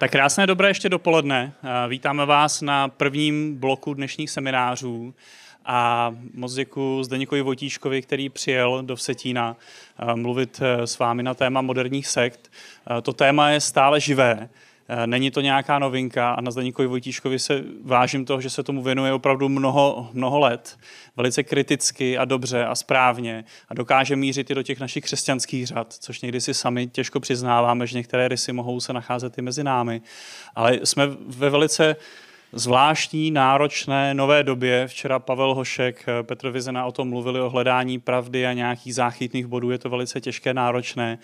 Tak krásné dobré ještě dopoledne. Vítáme vás na prvním bloku dnešních seminářů a moc děkuji Zdeněkovi Vojtíškovi, který přijel do Vsetína mluvit e, s vámi na téma moderních sekt. To téma je stále živé. Eh, není to nějaká novinka a na Zdeníkovi Vojtíškovi se vážím toho, že se tomu věnuje opravdu mnoho, mnoho let, velice kriticky a dobře a správně a dokáže mířit i do těch našich křesťanských řad, což někdy si sami těžko přiznáváme, že některé rysy mohou se nacházet i mezi námi. Ale jsme ve velice zvláštní, náročné, nové době. Včera Pavel Hošek, eh, Petr Vizena o tom mluvili o hledání pravdy a nějakých záchytných bodů. Je to velice těžké, náročné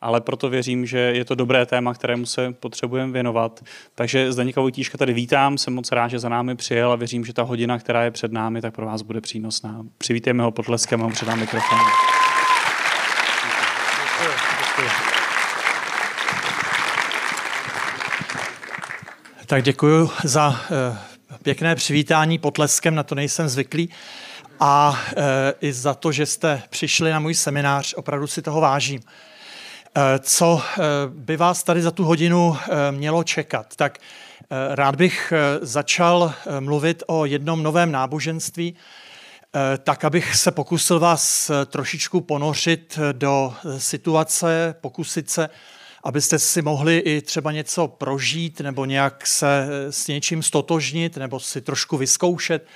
ale proto věřím, že je to dobré téma, kterému se potřebujeme věnovat. Takže Zdeníka Vojtíška tady vítám, jsem moc rád, že za námi přijel a věřím, že ta hodina, která je před námi, tak pro vás bude přínosná. Přivítejme ho potleskem a předám mikrofon. Tak děkuji za uh, pěkné přivítání potleskem, na to nejsem zvyklý. A uh, i za to, že jste přišli na můj seminář, opravdu si toho vážím. Eh, co eh, by vás tady za tu hodinu eh, mělo čekat? Tak rád bych začal mluvit o jednom novém náboženství, tak abych se pokusil vás trošičku ponořit do situace, pokusit se, abyste si mohli i třeba něco prožít nebo nějak se s něčím stotožnit nebo si trošku vyzkoušet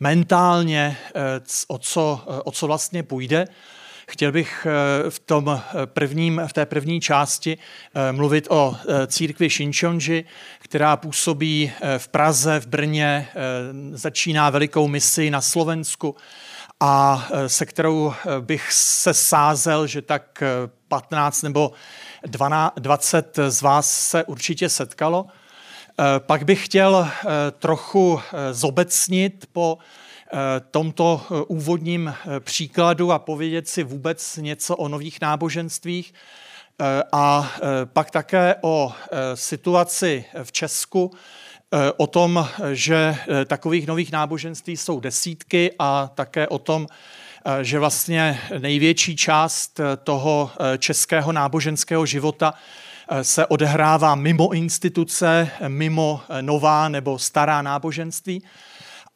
mentálně, o co, o co vlastně půjde. Chtěl bych eh, v, tom eh, prvním, v té první části eh, mluvit o církvi Shinchonji, která působí v Praze, v Brně, začíná velikou misi na Slovensku a se kterou bych se sázel, že tak 15 nebo 12, 20 z vás se určitě setkalo. Pak bych chtěl trochu zobecnit po Eh, tomto eh, úvodním eh, příkladu a povědět si vůbec něco o nových náboženstvích. A pak také o situaci v Česku, o tom, že takových nových náboženství jsou desítky a také o tom, že vlastně největší část toho českého náboženského života se odehrává mimo instituce, mimo nová nebo stará náboženství.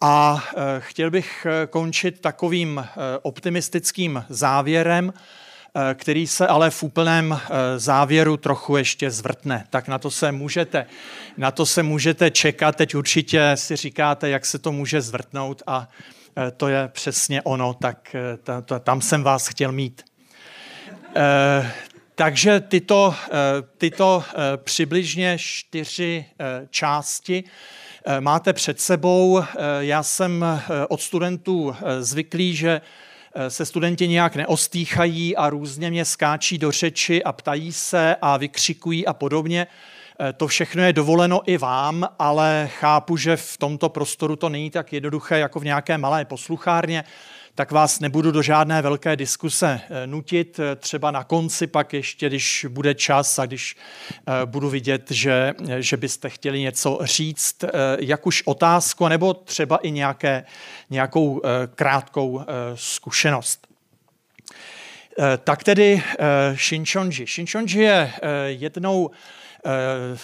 A eh, chtěl bych eh, končit takovým eh, optimistickým závěrem, který se ale v úplném závěru trochu ještě zvrtne. Tak na to se můžete, na to se můžete čekat. Teď určitě si říkáte, jak se to může zvrtnout a to je přesně ono, tak tam jsem vás chtěl mít. Takže tyto, tyto přibližně čtyři části Eh, máte před sebou. Eh, já jsem eh, od studentů zvyklý, že se studenti nějak neostýchají a různě mě skáčí do řeči a ptají se a vykřikují a podobně. To všechno je dovoleno i vám, ale chápu, že v tomto prostoru to není tak jednoduché jako v nějaké malé posluchárně tak vás nebudu do žádné velké diskuse eh, nutit. Eh, třeba na konci pak ještě, když bude čas a když eh, budu vidět, že, že byste chtěli něco říct, jak už otázku, nebo třeba i nějaké, nějakou krátkou zkušenost. Tak tedy Shinchonji. Shinchonji je jednou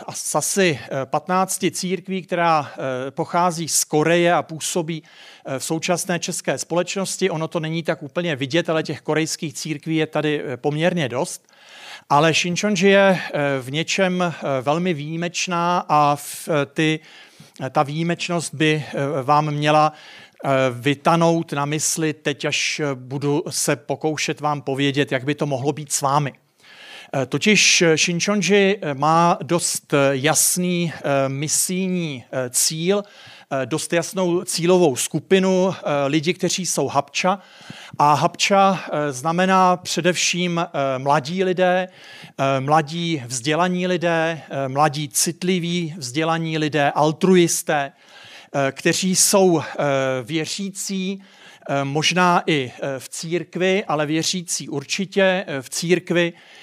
asi 15 církví, která pochází z Koreje a působí v současné české společnosti. Ono to není tak úplně vidět, ale těch korejských církví je tady eh, poměrně dost. Ale Shinchonji je eh, v něčem eh, velmi výjimečná a ty, ta výjimečnost by vám měla vytanout na mysli teď, až budu se pokoušet vám povědět, jak by to mohlo být s vámi. Totiž Shinchonji má dost jasný misijní cíl, Eh, dost jasnou cílovou skupinu eh, lidí, kteří jsou hapča. A hapča eh, znamená především mladí lidé, mladí vzdělaní lidé, mladí citliví vzdělaní lidé, altruisté, kteří jsou věřící, možná i v církvi, ale věřící určitě v církvi, Eh,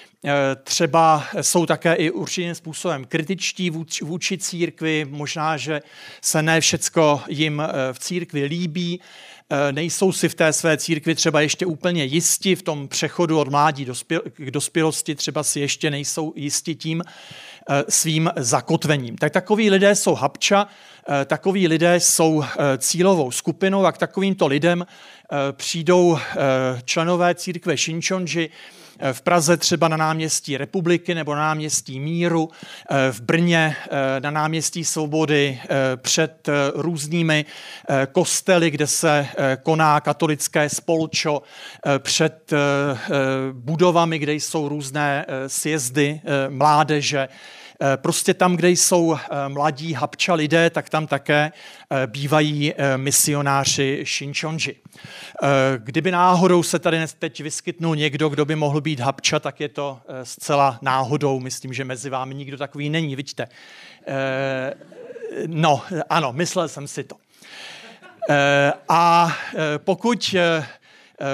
třeba jsou také i určitým způsobem kritičtí vůči církvi, možná, že se ne všecko jim eh, v církvi líbí, eh, nejsou si v té své církvi třeba ještě úplně jisti v tom přechodu od mládí k dospělosti, třeba si ještě nejsou jisti tím, svým zakotvením. Tak takoví lidé jsou Habča, takoví lidé jsou cílovou skupinou a k takovýmto lidem přijdou členové církve Shinchonji, Eh, v Praze třeba na náměstí Republiky nebo na náměstí Míru, eh, v Brně eh, na náměstí Svobody před různými kostely, kde se koná katolické spolčo, před budovami, kde jsou různé sjezdy mládeže, Eh, prostě tam, kde jsou eh, mladí habča lidé, tak tam také eh, bývají misionáři Shinchonji. Kdyby náhodou se tady teď vyskytnul někdo, kdo by mohl být habča, tak je to zcela náhodou. Myslím, že mezi vámi nikdo takový není, vidíte. No, ano, myslel jsem si to. A pokud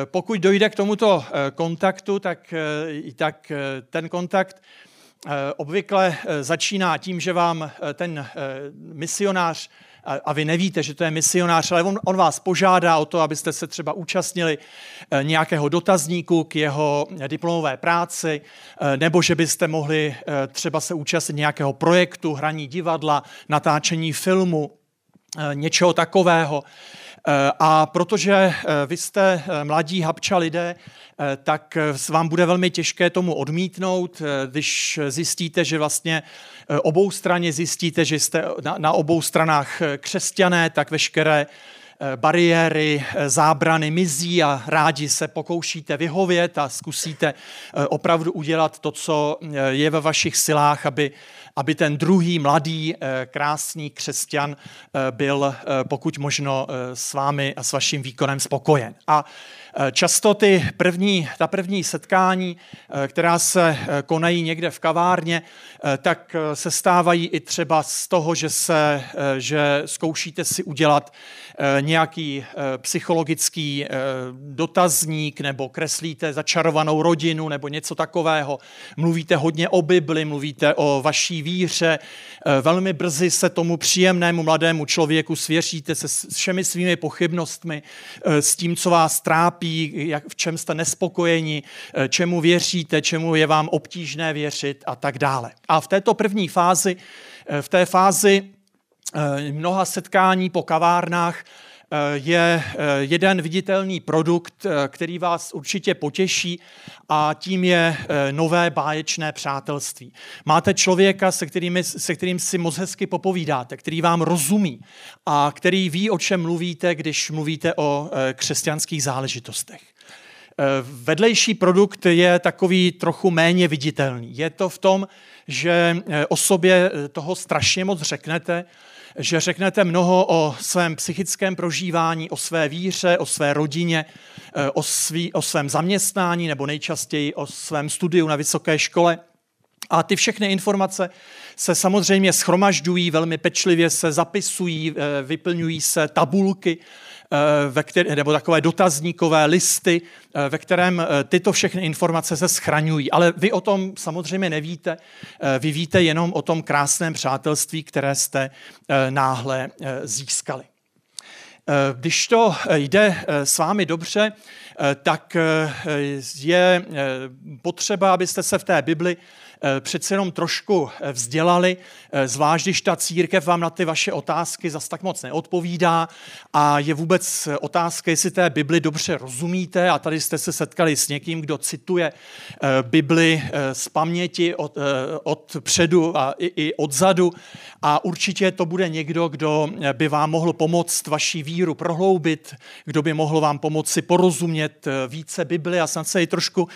pokud dojde k tomuto kontaktu, tak, tak ten kontakt Eh, obvykle eh, začíná tím, že vám eh, ten misionář, a vy nevíte, že to je misionář, ale on, on vás požádá o to, abyste se třeba účastnili nějakého dotazníku k jeho diplomové práci, nebo že byste mohli třeba se účastnit nějakého projektu, hraní divadla, natáčení filmu, něčeho takového. A protože vy jste mladí habča lidé, Eh, tak eh, vám bude velmi těžké tomu odmítnout, eh, když zjistíte, že vlastně obou straně zjistíte, že jste na obou stranách křesťané, tak veškeré bariéry, zábrany mizí a rádi se pokoušíte vyhovět a zkusíte opravdu udělat to, co je ve vašich silách, aby, aby ten druhý mladý, krásný křesťan byl pokud možno s vámi a s vaším výkonem spokojen. A Eh, často ty první, ta první setkání, eh, která se eh, konají někde v kavárně, tak se stávají i třeba z toho, že, se, že zkoušíte si udělat nějaký psychologický dotazník nebo kreslíte začarovanou rodinu nebo něco takového. Mluvíte hodně o Bibli, mluvíte o vaší víře. Velmi brzy se tomu příjemnému mladému člověku svěříte se všemi svými pochybnostmi, s tím, co vás trápí, trápí, jak, v čem jste nespokojeni, eh, čemu věříte, čemu je vám obtížné věřit a tak dále. A v této první fázi, eh, v té fázi eh, mnoha setkání po kavárnách, je jeden viditelný produkt, který vás určitě potěší a tím je nové báječné přátelství. Máte člověka, se, kterými, se kterým si moc hezky popovídáte, který vám rozumí a který ví, o čem mluvíte, když mluvíte o křesťanských záležitostech. Vedlejší produkt je takový trochu méně viditelný. Je to v tom, že o sobě toho strašně moc řeknete, že řeknete mnoho o svém psychickém prožívání, o své víře, o své rodině, eh, o, svý, o svém zaměstnání nebo nejčastěji o svém studiu na vysoké škole. A ty všechny informace se samozřejmě schromažďují, velmi pečlivě se zapisují, eh, vyplňují se tabulky, ve který, nebo takové dotazníkové listy, eh, ve kterém eh, tyto všechny informace se schraňují. Ale vy o tom samozřejmě nevíte, vy víte jenom o tom krásném přátelství, které jste náhle získali. Když to jde s vámi dobře, tak je potřeba, abyste se v té Bibli Eh, přece jenom trošku eh, vzdělali, eh, zvlášť když ta církev vám na ty vaše otázky zas tak moc neodpovídá a je vůbec otázka, jestli té Bibli dobře rozumíte a tady jste se setkali s někým, kdo cituje Bibli z paměti od, od předu a i, i odzadu a určitě to bude někdo, kdo by vám mohl pomoct vaši víru prohloubit, kdo by mohl vám pomoci porozumět více Bibli a snad se i trošku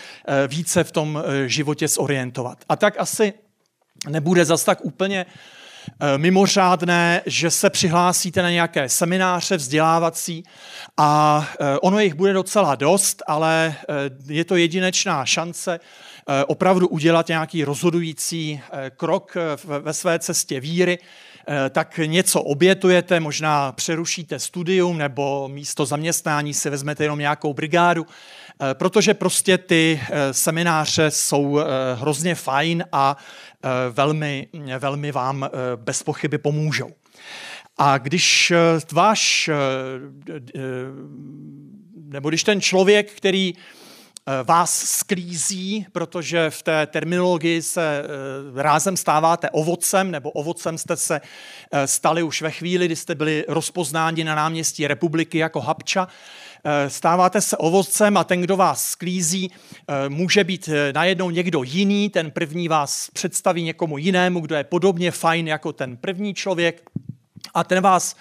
více v tom životě zorientovat. A tak asi nebude zas tak úplně eh, mimořádné, že se přihlásíte na nějaké semináře vzdělávací a eh, ono jich bude docela dost, ale eh, je to jedinečná šance opravdu udělat nějaký rozhodující krok ve své cestě víry, tak něco obětujete, možná přerušíte studium nebo místo zaměstnání si vezmete jenom nějakou brigádu, protože prostě ty eh, semináře jsou eh, hrozně fajn a velmi, velmi vám bez pochyby pomůžou. A když váš, nebo když ten člověk, který vás sklízí, protože v té terminologii se rázem stáváte ovocem, nebo ovocem jste se stali už ve chvíli, kdy jste byli rozpoznáni na náměstí republiky jako Habča. Stáváte se ovocem a ten, kdo vás sklízí, může být najednou někdo jiný. Ten první vás představí někomu jinému, kdo je podobně fajn jako ten první člověk. A ten vás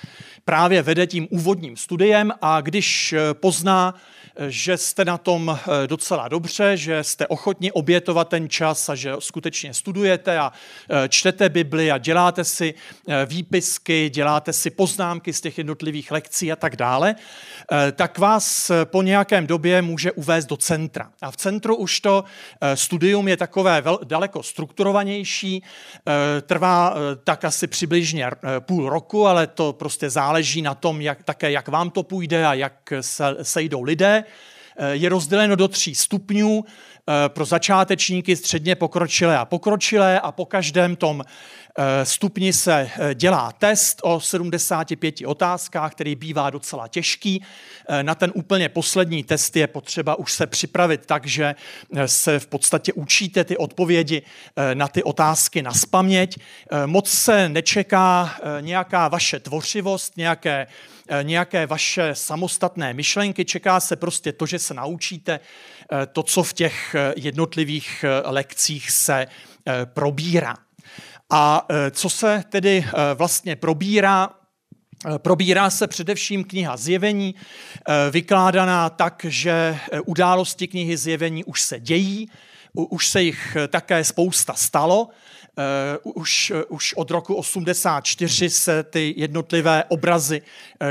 právě vede tím úvodním studiem a když eh, pozná, eh, že jste na tom eh, docela dobře, že jste ochotni obětovat ten čas a že skutečně studujete a čtete Bibli a děláte si výpisky, děláte si poznámky z těch jednotlivých lekcí a tak dále, tak vás po nějakém době může uvést do centra. A v centru už to studium je takové daleko strukturovanější, trvá tak asi přibližně půl roku, ale to prostě záleží záleží na tom, jak, také, jak vám to půjde a jak se sejdou lidé. Eh, je rozděleno do tří stupňů. Eh, pro začátečníky, středně pokročilé a pokročilé a po každém tom stupni se eh, dělá test o 75 otázkách, který bývá docela těžký. Eh, na ten úplně poslední test je potřeba už se připravit tak, že se v podstatě učíte ty odpovědi na ty otázky na spaměť. Moc se nečeká nějaká vaše tvořivost, nějaké, nějaké vaše samostatné myšlenky, čeká se prostě to, že se naučíte to, co v těch jednotlivých lekcích se probírá. A e, co se tedy e, vlastně probírá, e, Probírá se především kniha Zjevení, vykládaná tak, že události knihy Zjevení už se dějí, už se jich také spousta stalo. Už, už od roku 84 se ty jednotlivé obrazy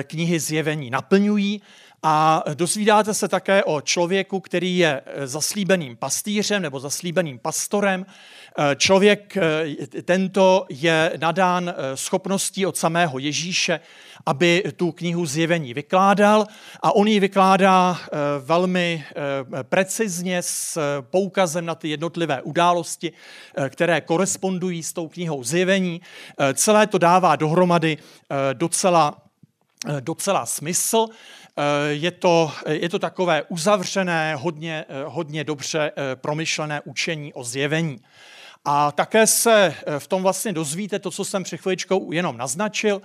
knihy Zjevení naplňují a dozvídáte se také o člověku, který je zaslíbeným pastýřem nebo zaslíbeným pastorem, člověk eh, tento je nadán eh, schopností od samého Ježíše, aby tu knihu zjevení vykládal a on ji vykládá velmi precizně s poukazem na ty jednotlivé události, které korespondují s tou knihou zjevení. Celé to dává dohromady docela, docela smysl. Je to, je to takové uzavřené, hodně, hodně dobře promyšlené učení o zjevení. A také se eh, v tom vlastně dozvíte to, co jsem před chviličkou jenom naznačil,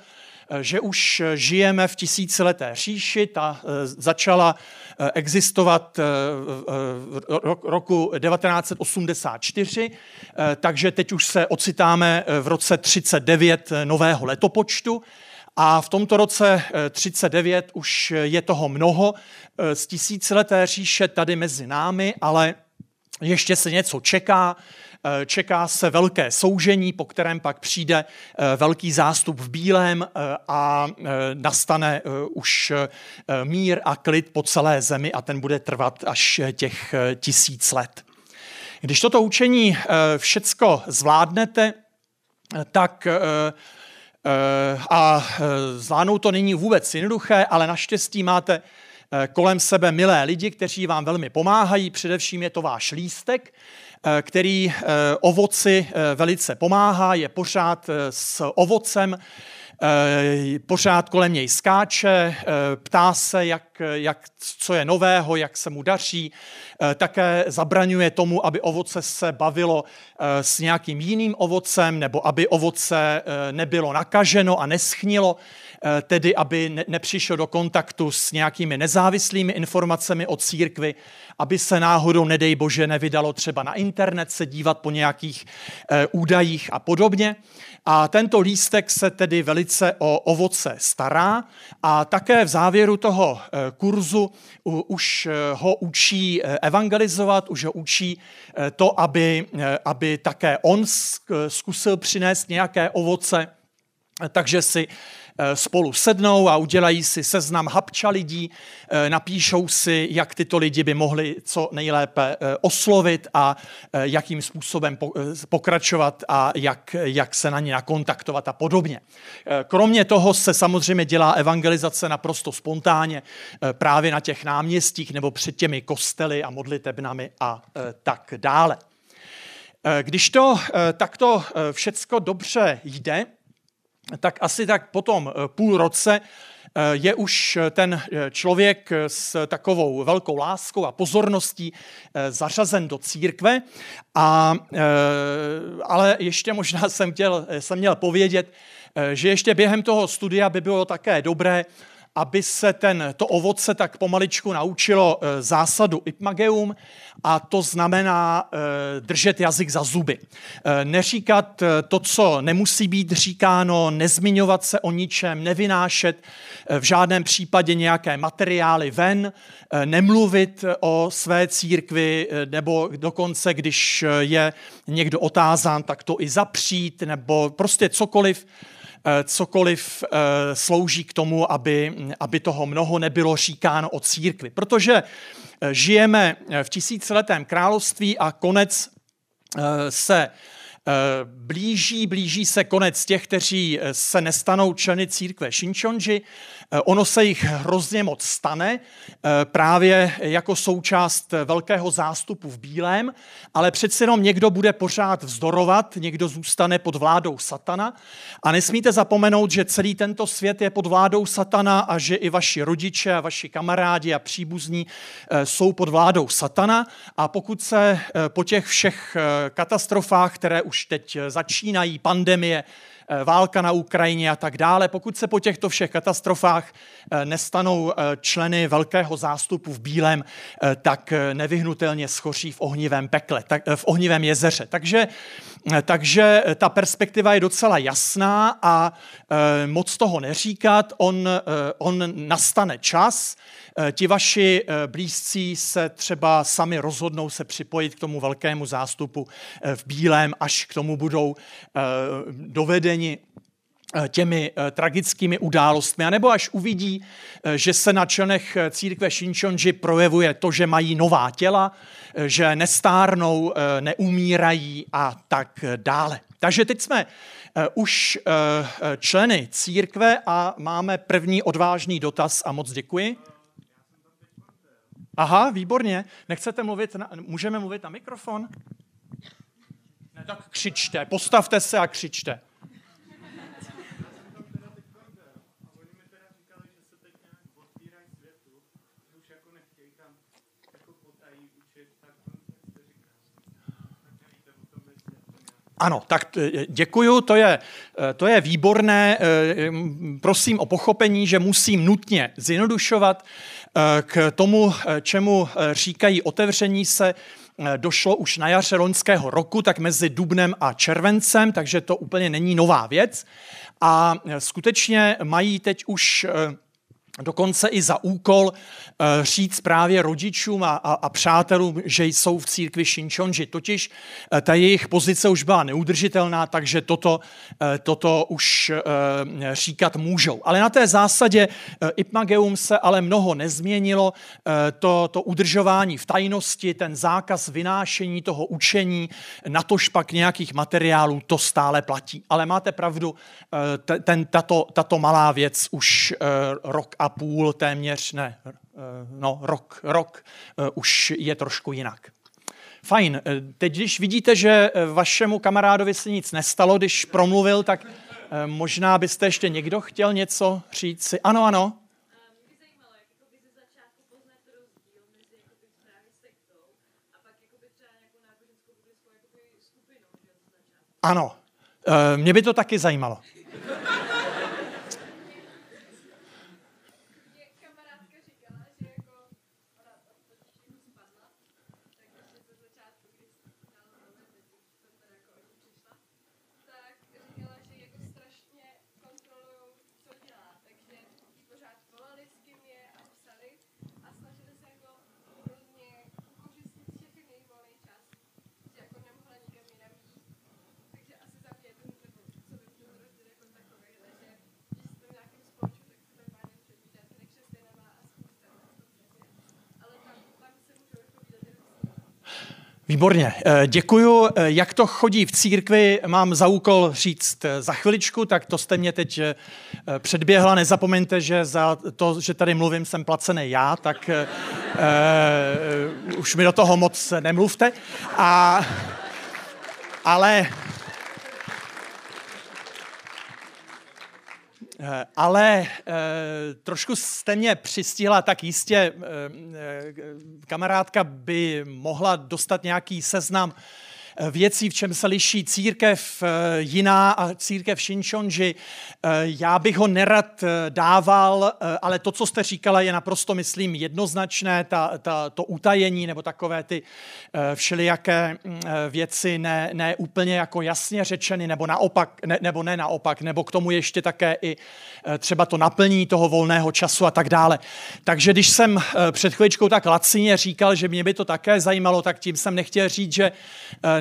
eh, že už žijeme v tisícileté říši, ta eh, začala existovat roku 1984, takže teď už se ocitáme v roce 39 nového letopočtu. A v tomto roce 39 už je toho mnoho z tisícileté říše tady mezi námi, ale ještě se něco čeká, Eh, čeká se velké soužení, po kterém pak přijde eh, velký zástup v bílém eh, a nastane už mír a klid po celé zemi a ten bude trvat až těch tisíc let. Když toto učení všecko zvládnete, tak a zvládnout to není vůbec jednoduché, ale naštěstí máte kolem sebe milé lidi, kteří vám velmi pomáhají, především je to váš lístek, Eh, který eh, ovoci eh, velice pomáhá, je pořád s ovocem, pořád kolem něj skáče, ptá se, jak, jak, co je nového, jak se mu daří. Také zabraňuje tomu, aby ovoce se bavilo s nějakým jiným ovocem, nebo aby ovoce nebylo nakaženo a neschnilo. Eh, tedy aby nepřišel do kontaktu s nějakými nezávislými informacemi o církvi, aby se náhodou, nedej bože, nevydalo třeba na internet se dívat po nějakých eh, údajích a podobně. A tento lístek se tedy velice o ovoce stará a také v závěru toho eh, kurzu už ho učí evangelizovat, už ho učí to, aby, aby také on zkusil přinést nějaké ovoce, takže si spolu sednou a udělají si seznam hapča lidí, eh, napíšou si, jak tyto lidi by mohli co nejlépe eh, oslovit a jakým způsobem pokračovat a jak, jak se na ně nakontaktovat a podobně. Kromě toho se samozřejmě dělá evangelizace naprosto spontánně právě na těch náměstích nebo před těmi kostely a modlitebnami a tak dále. Když to takto všecko dobře jde, tak asi tak potom eh, půl roce je už ten člověk s takovou velkou láskou a pozorností zařazen do církve. A, ale ještě možná jsem, chtěl, jsem měl povědět, že ještě během toho studia by bylo také dobré aby se ten, to ovoce tak pomaličku naučilo e, zásadu ipmageum a to znamená e, držet jazyk za zuby. E, neříkat to, co nemusí být říkáno, nezmiňovat se o ničem, nevynášet v žádném případě nějaké materiály ven, nemluvit o své církvi, nebo dokonce, když je někdo otázán, tak to i zapřít, nebo prostě cokoliv, Eh, cokoliv eh, slouží k tomu, aby, aby toho mnoho nebylo říkáno o církvi. Protože eh, žijeme v tisíciletém království a konec se blíží, blíží se konec těch, kteří se nestanou členy církve Shinchonji. Eh, ono se jich hrozně moc stane eh, právě jako součást velkého zástupu v bílém, ale přeci jenom někdo bude pořád vzdorovat, někdo zůstane pod vládou satana. A nesmíte zapomenout, že celý tento svět je pod vládou satana a že i vaši rodiče a vaši kamarádi a příbuzní eh, jsou pod vládou satana. A pokud se po těch všech katastrofách, které už teď začínají, pandemie, válka na Ukrajině a tak dále. Pokud se po těchto všech katastrofách eh, nestanou eh, členy velkého zástupu v Bílém, tak nevyhnutelně schoří v ohnivém pekle, v ohnivém jezeře. Takže, takže ta perspektiva je docela jasná a moc toho neříkat. On, on nastane čas, Eh, ti vaši eh, blízcí se třeba sami rozhodnou se připojit k tomu velkému zástupu eh, v bílém, až k tomu budou dovedeni těmi tragickými událostmi, anebo až uvidí, že se na členech církve Shinchonji projevuje to, že mají nová těla, že nestárnou, neumírají a tak dále. Takže teď jsme už členy církve a máme první odvážný dotaz a moc děkuji. Aha, výborně. Nechcete mluvit, na, můžeme mluvit na mikrofon? Ne, tak křičte, postavte se a křičte. Ano, tak děkuju, to je, to je výborné. Prosím o pochopení, že musím nutně zjednodušovat. K tomu, čemu říkají otevření se, došlo už na jaře loňského roku, tak mezi dubnem a červencem, takže to úplně není nová věc. A skutečně mají teď už dokonce i za úkol eh, říct právě rodičům a, a, a přátelům, že jsou v církvi Shinchonji. Totiž eh, ta jejich pozice už byla neudržitelná, takže toto, eh, toto už říkat můžou. Ale na té zásadě Ipmageum se ale mnoho nezměnilo. To, to udržování v tajnosti, ten zákaz vynášení toho učení, na to špak nějakých materiálů, to stále platí. Ale máte pravdu, ten, tato, tato malá věc už rok a půl téměř, ne, eh, no rok, rok eh, už je trošku jinak. Fajn, eh, teď když vidíte, že vašemu kamarádovi se nic nestalo, když promluvil, tak možná byste ještě někdo chtěl něco říct si. Ano, ano. Ano, mě by to taky zajímalo. Výborně, eh, děkuju. Eh, jak to chodí v církvi, mám za úkol říct eh, za chviličku, tak to jste mě teď předběhla. Nezapomeňte, že za to, že tady mluvím, jsem placený já, tak uh, už mi do toho moc nemluvte. A, ale ale trošku jste mě přistihla, tak jistě kamarádka by mohla dostat nějaký seznam věcí, v čem se liší církev eh, jiná a církev Shinchonji. Eh, já bych ho nerad eh, dával, ale to, co jste říkala, je naprosto, myslím, jednoznačné, ta, ta, to utajení nebo takové ty všelijaké mm, věci ne, ne úplně jako jasně řečeny, nebo naopak, ne, nebo ne naopak, nebo k tomu ještě také i třeba to naplní toho volného času a tak dále. Takže když jsem před chvíličkou tak lacině říkal, že mě by to také zajímalo, tak tím jsem nechtěl říct, že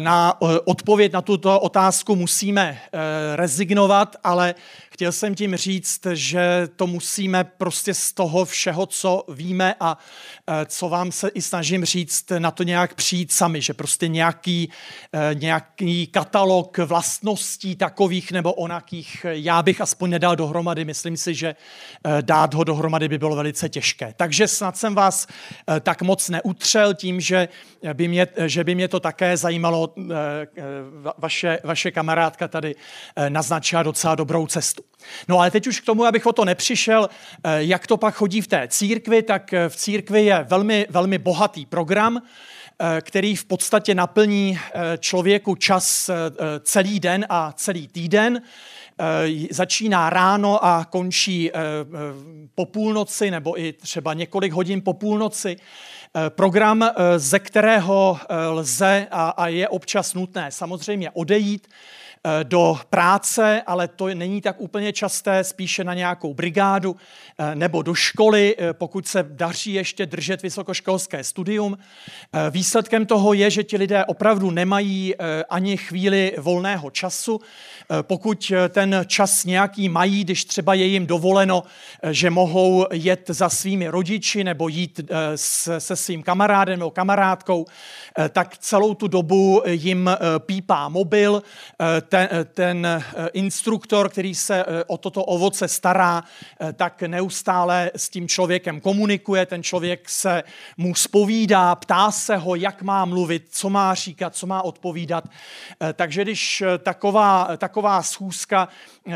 na eh, odpověď na tuto otázku musíme eh, rezignovat, ale chtěl jsem tím říct, že to musíme prostě z toho všeho, co víme a eh, co vám se i snažím říct, na to nějak přijít sami, že prostě nějaký, nějaký katalog vlastností takových nebo onakých já bych aspoň nedal dohromady. Myslím si, že dát ho dohromady by bylo velice těžké. Takže snad jsem vás tak moc neutřel tím, že by mě, že by mě to také zajímalo Eh, vaše, vaše kamarádka tady eh, naznačila docela dobrou cestu. No ale teď už k tomu, abych o to nepřišel, eh, jak to pak chodí v té církvi, tak v církvi je velmi, velmi bohatý program, který v podstatě naplní člověku čas celý den a celý týden. Začíná ráno a končí po půlnoci nebo i třeba několik hodin po půlnoci. Eh, program, eh, ze kterého eh, lze a je občas nutné samozřejmě odejít, Eh, do práce, ale to není tak úplně časté, spíše na nějakou brigádu eh, nebo do školy, eh, pokud se daří ještě držet vysokoškolské studium. Výsledkem toho je, že ti lidé opravdu nemají ani chvíli volného času. Pokud ten čas nějaký mají, když třeba je jim dovoleno, že mohou jet za svými rodiči nebo jít se svým kamarádem nebo kamarádkou, tak celou tu dobu jim pípá mobil, ten eh, instruktor, který se eh, o toto ovoce stará, eh, tak neustále s tím člověkem komunikuje, ten člověk se mu spovídá, ptá se ho, jak má mluvit, co má říkat, co má odpovídat. Takže když taková, taková schůzka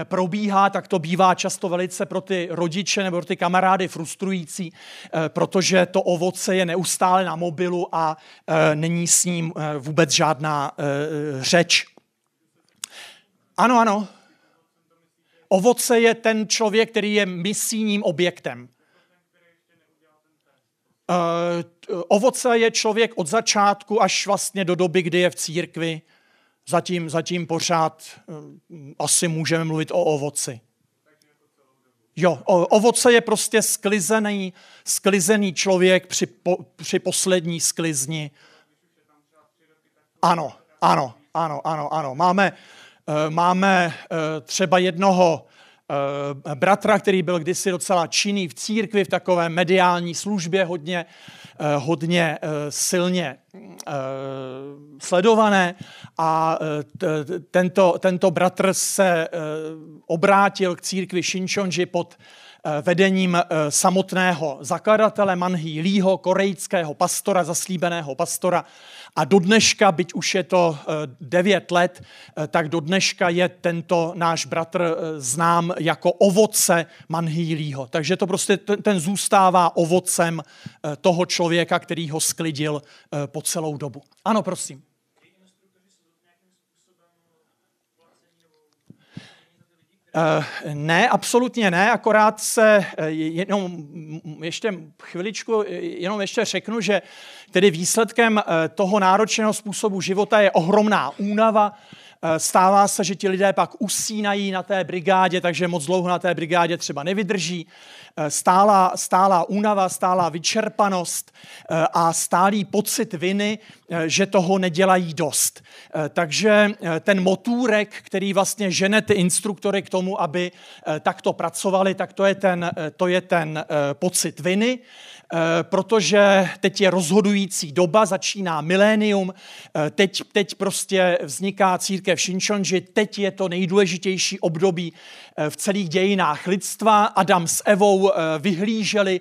probíhá, tak to bývá často velice pro ty rodiče nebo pro ty kamarády frustrující, protože to ovoce je neustále na mobilu a není s ním vůbec žádná řeč. Ano, ano. Ovoce je ten člověk, který je misijním objektem. Uh, ovoce je člověk od začátku až vlastně do doby, kdy je v církvi. Zatím, zatím pořád uh, asi můžeme mluvit o ovoci. Jo, ovoce je prostě sklizený, sklizený člověk při, po, při poslední sklizni. Ano, ano, ano, ano, ano. Máme, Eh, máme eh, třeba jednoho eh, bratra, který byl kdysi docela činný v církvi, v takové mediální službě, hodně, hodně silně sledované. A tento, tento bratr se obrátil k církvi Shinchonji pod vedením samotného zakladatele Manhý Lího, korejského pastora, zaslíbeného pastora, a do dneška, byť už je to eh, devět let, eh, tak do dneška je tento náš bratr eh, znám jako ovoce Manhýlího. Takže to prostě ten zůstává ovocem toho člověka, který ho sklidil po celou dobu. Ano, prosím. Ne, absolutně ne, akorát se uh, jenom ještě chviličku, jenom ještě řeknu, že tedy výsledkem toho náročného způsobu života je ohromná únava, Stává se, že ti lidé pak usínají na té brigádě, takže moc dlouho na té brigádě třeba nevydrží. Stálá, stálá únava, stálá vyčerpanost a stálý pocit viny, že toho nedělají dost. Takže ten motůrek, který vlastně žene ty instruktory k tomu, aby takto pracovali, tak to je ten, to je ten pocit viny. Eh, protože teď je rozhodující doba, začíná milénium, eh, teď, teď prostě vzniká církev Shinchonji, teď je to nejdůležitější období v celých dějinách lidstva. Adam s Evou vyhlíželi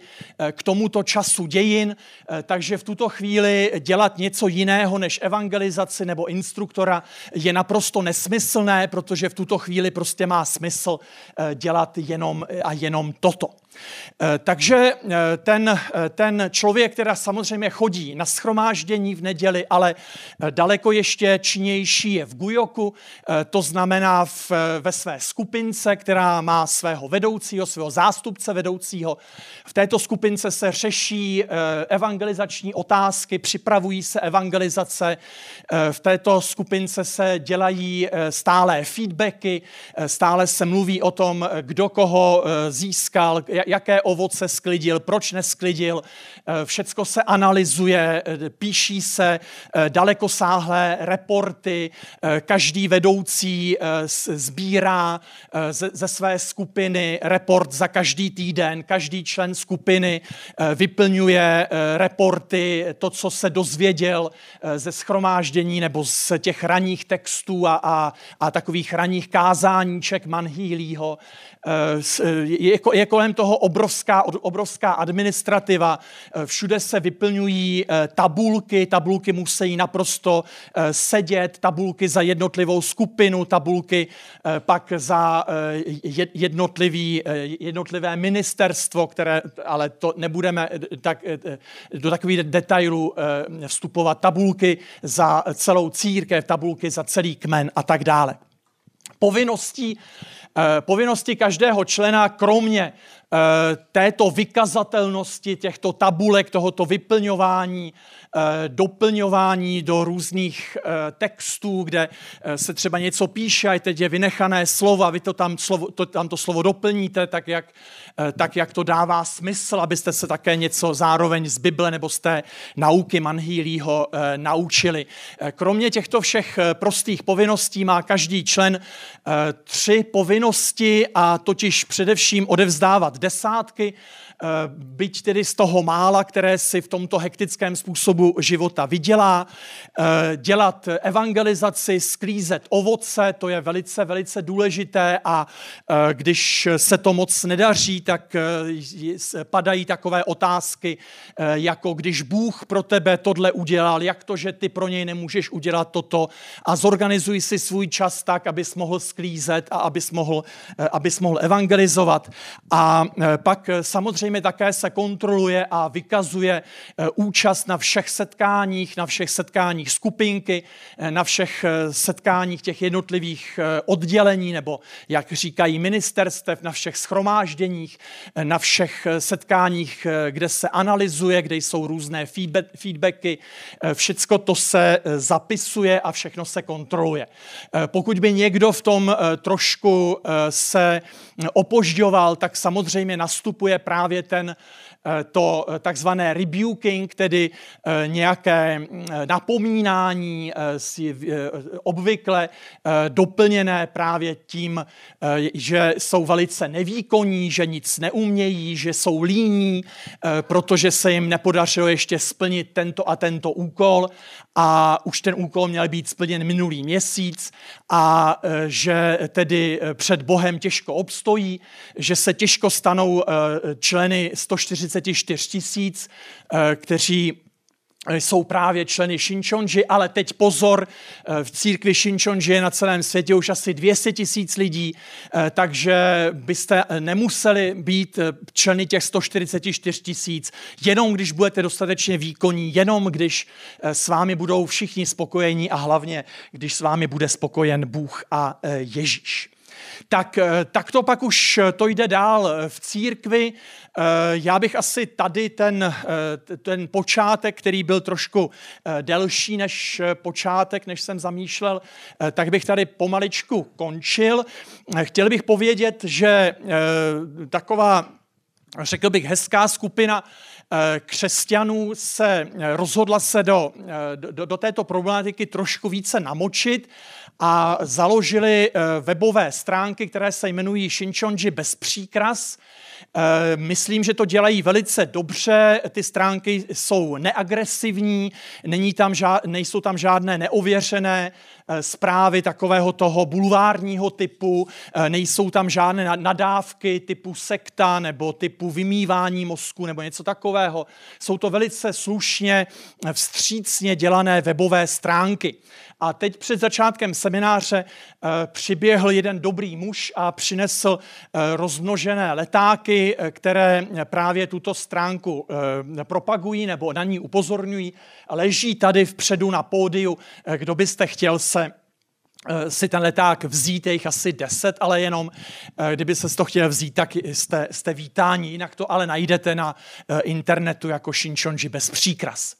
k tomuto času dějin, takže v tuto chvíli dělat něco jiného než evangelizaci nebo instruktora je naprosto nesmyslné, protože v tuto chvíli prostě má smysl dělat jenom a jenom toto. Eh, takže eh, ten, eh, ten člověk, která samozřejmě chodí na schromáždění v neděli, ale daleko ještě činnější je v Gujoku, to znamená v, ve své skupince, která má svého vedoucího, svého zástupce vedoucího. V této skupince se řeší evangelizační otázky, připravují se evangelizace. V této skupince se dělají stále feedbacky, stále se mluví o tom, kdo koho získal, jaké ovoce sklidil, proč nesklidil. Eh, všecko se analyzuje, eh, píší se eh, dalekosáhlé reporty, každý vedoucí sbírá ze své skupiny report za každý týden, každý člen skupiny vyplňuje reporty, to, co se dozvěděl ze schromáždění nebo z těch raných textů a, a, a takových raných kázáníček Manhýlího. Je, je kolem toho obrovská, obrovská administrativa, eh, všude se vyplňují eh, tabulky, tabulky musí naprosto eh, sedět, tabulky za jednotlivou skupinu, tabulky pak za jednotlivý, jednotlivé ministerstvo, které, ale to nebudeme tak, do takových detailů vstupovat, tabulky za celou církev, tabulky za celý kmen a tak dále. Povinností, povinnosti každého člena, kromě této vykazatelnosti těchto tabulek, tohoto vyplňování, eh, doplňování do různých eh, textů, kde se třeba něco píše a teď je vynechané slova, vy to tam, slovo, to, tam to slovo doplníte tak jak, tak, jak to dává smysl, abyste se také něco zároveň z Bible nebo z té nauky Manhýlího naučili. Kromě těchto všech prostých povinností má každý člen tři povinnosti a totiž především odevzdávat desátky Eh, byť tedy z toho mála, které si v tomto hektickém způsobu života vydělá, eh, dělat evangelizaci, sklízet ovoce, to je velice, velice důležité a eh, když se to moc nedaří, tak padají takové otázky, jako když Bůh pro tebe tohle udělal, jak to, že ty pro něj nemůžeš udělat toto a zorganizuj si svůj čas tak, abys mohl sklízet a abys mohl, abys mohl evangelizovat. A pak samozřejmě samozřejmě také se kontroluje a vykazuje eh, účast na všech setkáních, na všech setkáních skupinky, eh, na všech eh, setkáních těch jednotlivých oddělení, nebo jak říkají ministerstev, na všech schromážděních, na všech setkáních, kde se analyzuje, kde jsou různé feedbacky. Všecko to se zapisuje a všechno se kontroluje. Pokud by někdo v tom trošku se opožďoval, tak samozřejmě nastupuje právě ten Eh, to eh, takzvané rebuking, tedy eh, nějaké mm, napomínání obvykle doplněné právě tím, že jsou velice nevýkonní, že nic neumějí, že jsou líní, protože se jim nepodařilo ještě splnit tento a tento úkol a už ten úkol měl být splněn minulý měsíc a že tedy před Bohem těžko obstojí, že se těžko stanou členy 140 44 tisíc, kteří jsou právě členy Shinchonji, ale teď pozor, eh, v církvi Shinchonji je na celém světě už asi 200 tisíc lidí, eh, takže byste nemuseli být členy těch 144 tisíc, jenom když budete dostatečně výkonní, jenom když s vámi budou všichni spokojení a hlavně, když s vámi bude spokojen Bůh a Ježíš tak, eh, tak to pak už eh, to jde dál eh, v církvi. Já bych asi tady ten, ten počátek, který byl trošku delší než počátek, než jsem zamýšlel, tak bych tady pomaličku končil. Chtěl bych povědět, že taková, řekl bych, hezká skupina křesťanů se rozhodla se do, do, do této problematiky trošku více namočit a založili webové stránky, které se jmenují Shinchonji bez příkras. Myslím, že to dělají velice dobře, ty stránky jsou neagresivní, není tam žád, nejsou tam žádné neověřené Eh, zprávy takového toho bulvárního typu, eh, nejsou tam žádné nadávky typu sekta nebo typu vymývání mozku nebo něco takového. Jsou to velice slušně, eh, vstřícně dělané webové stránky. A teď před začátkem semináře přiběhl jeden dobrý muž a přinesl rozmnožené letáky, které právě tuto stránku propagují nebo na ní upozorňují. Leží tady vpředu na pódiu, kdo byste chtěl se Eh, si ten leták vzít, je jich asi deset, ale jenom eh, kdyby se to chtěl vzít, tak jste, jste vítáni. Jinak to ale najdete na eh, internetu jako Shinchonji bez příkras.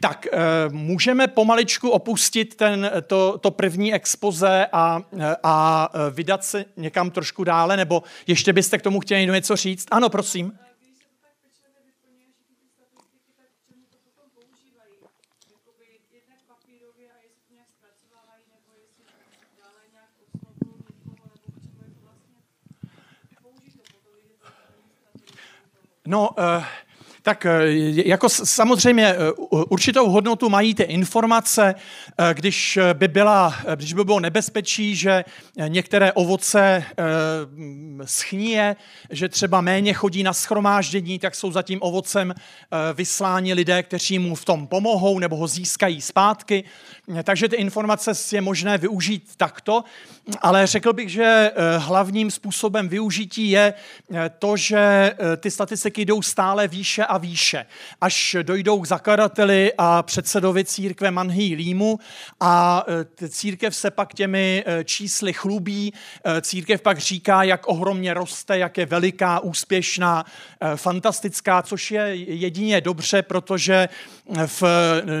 Tak můžeme pomaličku opustit ten, to, to první expoze a, a vydat se někam trošku dále, nebo ještě byste k tomu chtěli něco říct? Ano, prosím. No, uh, tak eh, jako samozřejmě eh, určitou hodnotu mají ty informace, eh, když by, byla, když by bylo nebezpečí, že některé ovoce schníje, že třeba méně chodí na schromáždění, tak jsou za tím ovocem vysláni lidé, kteří mu v tom pomohou nebo ho získají zpátky. Takže ty informace je možné využít takto, ale řekl bych, že hlavním způsobem využití je to, že ty statistiky jdou stále výše a výše, až dojdou k zakladateli a předsedovi církve Manhý Límu a e, církev se pak těmi e, čísly chlubí, e, církev pak říká, jak ohromně roste, jak je veliká, úspěšná, fantastická, což je jedině dobře, protože v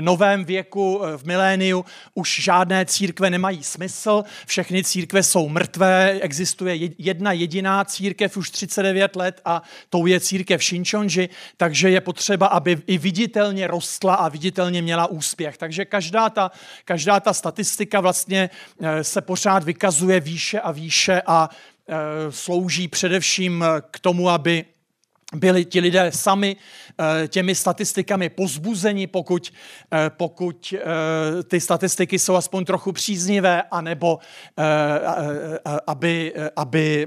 novém věku, v miléniu, už žádné církve nemají smysl, všechny církve jsou mrtvé, existuje jedna jediná církev už 39 let a tou je církev Shinchonji, takže takže je potřeba, aby i viditelně rostla a viditelně měla úspěch. Takže každá ta, každá ta statistika vlastně eh, se pořád vykazuje výše a výše a eh, slouží především k tomu, aby byli ti lidé sami eh, těmi statistikami pozbuzeni, pokud, pokud ty statistiky jsou aspoň trochu příznivé, anebo aby, aby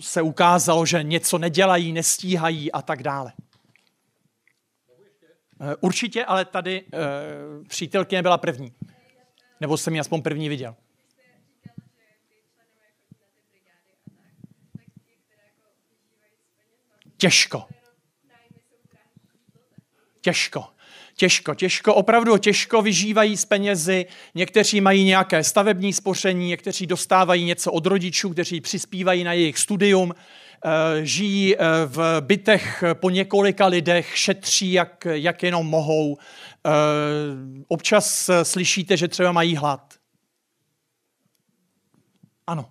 se ukázalo, že něco nedělají, nestíhají a tak dále. Eh, určitě, ale tady uh, přítelkyně byla první. Nebo jsem ji aspoň první viděl. Těžko. Těžko. Těžko, těžko, opravdu těžko vyžívají z penězi. Někteří mají nějaké stavební spoření, někteří dostávají něco od rodičů, kteří přispívají na jejich studium. Eh, žijí eh, v bytech po několika lidech, šetří, jak, jak jenom mohou. Eh, občas slyšíte, že třeba mají hlad. Ano.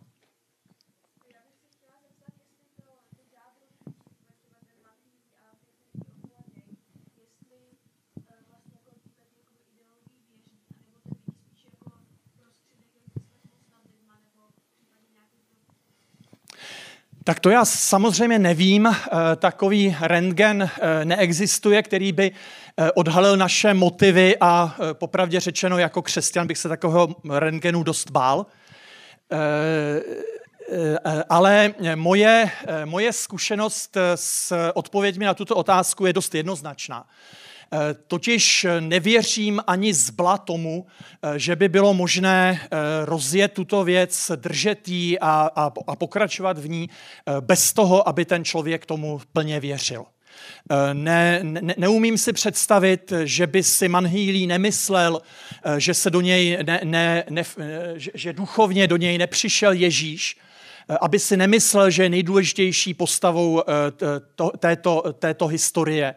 Tak to já samozřejmě nevím. Eh, takový rentgen eh, neexistuje, který by eh, odhalil naše motivy a popravdě řečeno jako křesťan bych se takového rentgenu dost bál. Ale moje, moje zkušenost s odpověďmi na tuto otázku je dost jednoznačná. Eh, totiž nevěřím ani zbla tomu, eh, že by bylo možné eh, rozjet tuto věc, držet ji a, a, a pokračovat v ní bez toho, aby ten člověk tomu plně věřil. Ne, ne, neumím si představit, že by si Manhýlí nemyslel, že se do něj ne, ne, ne, že duchovně do něj nepřišel Ježíš, aby si nemyslel, že je nejdůležitější postavou této, této historie.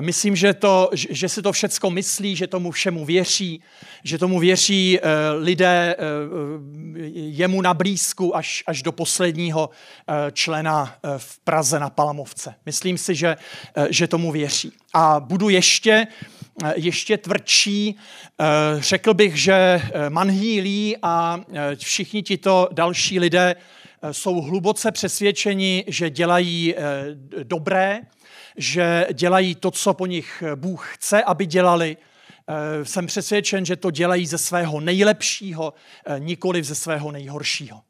Myslím, že, to, že si to všecko myslí, že tomu všemu věří, že tomu věří lidé jemu na blízku až, až do posledního člena v Praze na Palamovce. Myslím si, že, že tomu věří. A budu ještě Eh, ještě tvrdší. Eh, řekl bych, že eh, Manhý a všichni tito další lidé jsou hluboce přesvědčeni, že dělají dobré, že dělají to, co po nich Bůh chce, aby dělali. Jsem přesvědčen, že to dělají ze svého nejlepšího, nikoli ze svého nejhoršího.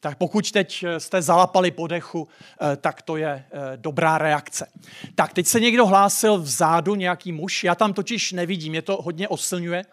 Tak pokud teď eh, jste zalapali po dechu, eh, tak to je eh, dobrá reakce. Tak teď se někdo hlásil vzadu, nějaký muž, já tam totiž nevidím, je to hodně osilňuje.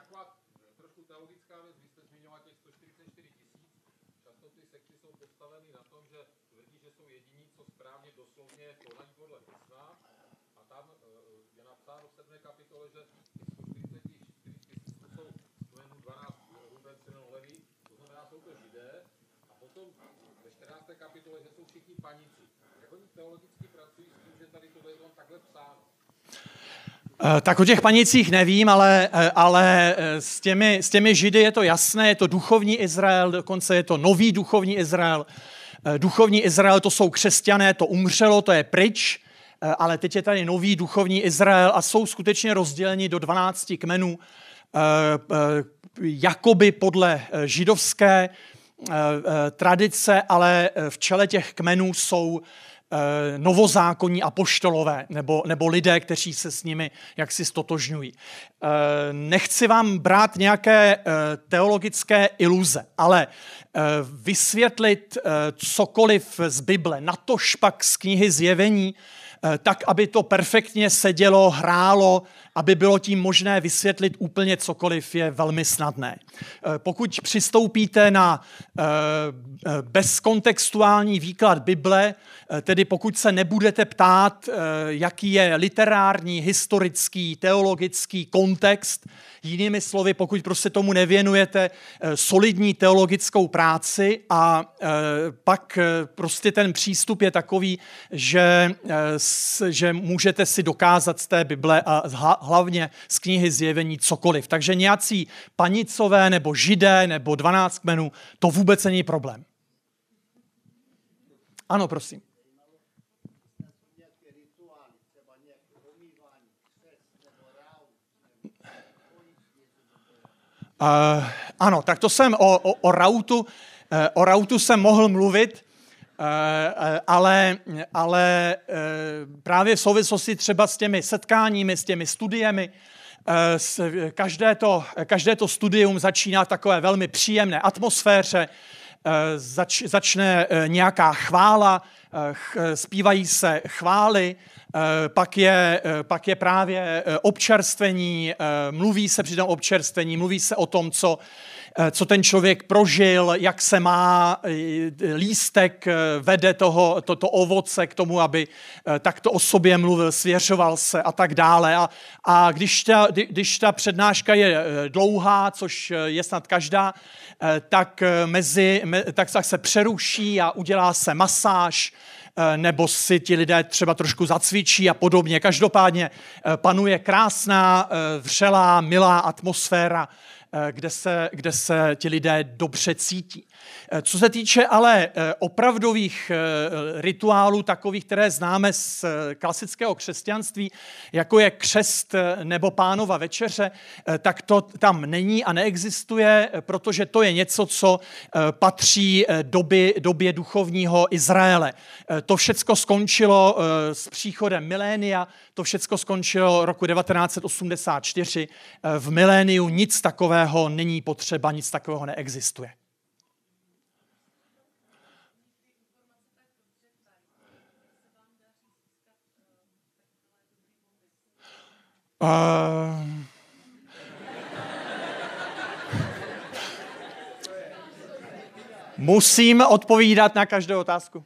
Tak o těch panicích nevím, ale, eh, ale eh, s, těmi, s těmi židy je to jasné, je to duchovní Izrael, dokonce je to nový duchovní Izrael. Duchovní Izrael to jsou křesťané, to umřelo, to je pryč, ale teď je tady nový duchovní Izrael a jsou skutečně rozděleni do 12 kmenů, jakoby podle židovské tradice, ale v čele těch kmenů jsou Eh, novozákonní apoštolové nebo, nebo lidé, kteří se s nimi jaksi stotožňují. Eh, nechci vám brát nějaké eh, teologické iluze, ale vysvětlit cokoliv z Bible, natož pak z knihy Zjevení, tak, aby to perfektně sedělo, hrálo, aby bylo tím možné vysvětlit úplně cokoliv, je velmi snadné. Pokud přistoupíte na bezkontextuální výklad Bible, Eh, tedy pokud se nebudete ptát, eh, jaký je literární, historický, teologický kontext, jinými slovy, pokud prostě tomu nevěnujete eh, solidní teologickou práci a pak prostě ten přístup je takový, že, že můžete si dokázat z té Bible a hlavně z knihy Zjevení cokoliv. Takže nějací panicové nebo židé nebo 12 kmenů, to vůbec není problém. Ano, prosím. Uh, ano, tak to jsem o, o, o rautu, uh, o rautu jsem mohl mluvit, ale, ale uh, právě v souvislosti třeba s těmi setkáními, s těmi studiemi, každé, to, každé to studium začíná v takové velmi příjemné atmosféře, zač, začne nějaká chvála, uh, zpívají se chvály, Eh, pak je, eh, pak je právě eh, občerstvení, mluví se při tom občerstvení, mluví se o tom, co, co ten člověk prožil, jak se má, lístek vede toho, to, to ovoce k tomu, aby takto o sobě mluvil, svěřoval se a tak dále. A, a když, ta, když ta přednáška je dlouhá, což je snad každá, tak, mezi, tak se přeruší a udělá se masáž, Eh, nebo si ti lidé třeba trošku zacvičí a podobně. Každopádně eh, panuje krásná, eh, vřelá, milá atmosféra, kde se, kde se ti lidé dobře cítí. Eh, co se týče ale eh, opravdových eh, rituálů, takových, které známe z klasického křesťanství, jako je křest nebo pánova večeře, tak to tam není a neexistuje, protože to je něco, co patří doby, době duchovního Izraele. To všecko skončilo s příchodem milénia, to všecko skončilo roku 1984. V miléniu nic takového není potřeba, nic takového neexistuje. Uh... Musím odpovídat na každou otázku.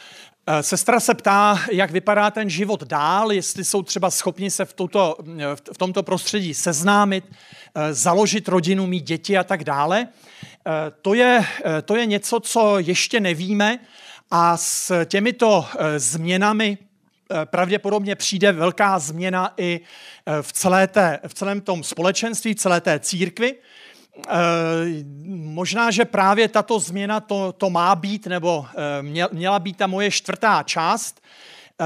Sestra se ptá, jak vypadá ten život dál, jestli jsou třeba schopni se v, tuto, v tomto prostředí seznámit, založit rodinu, mít děti a tak dále. To je, to je něco, co ještě nevíme a s těmito změnami pravděpodobně přijde velká změna i v, celé té, v celém tom společenství, celé té církvi. E, možná, že právě tato změna to, to má být, nebo e, měla být ta moje čtvrtá část. E,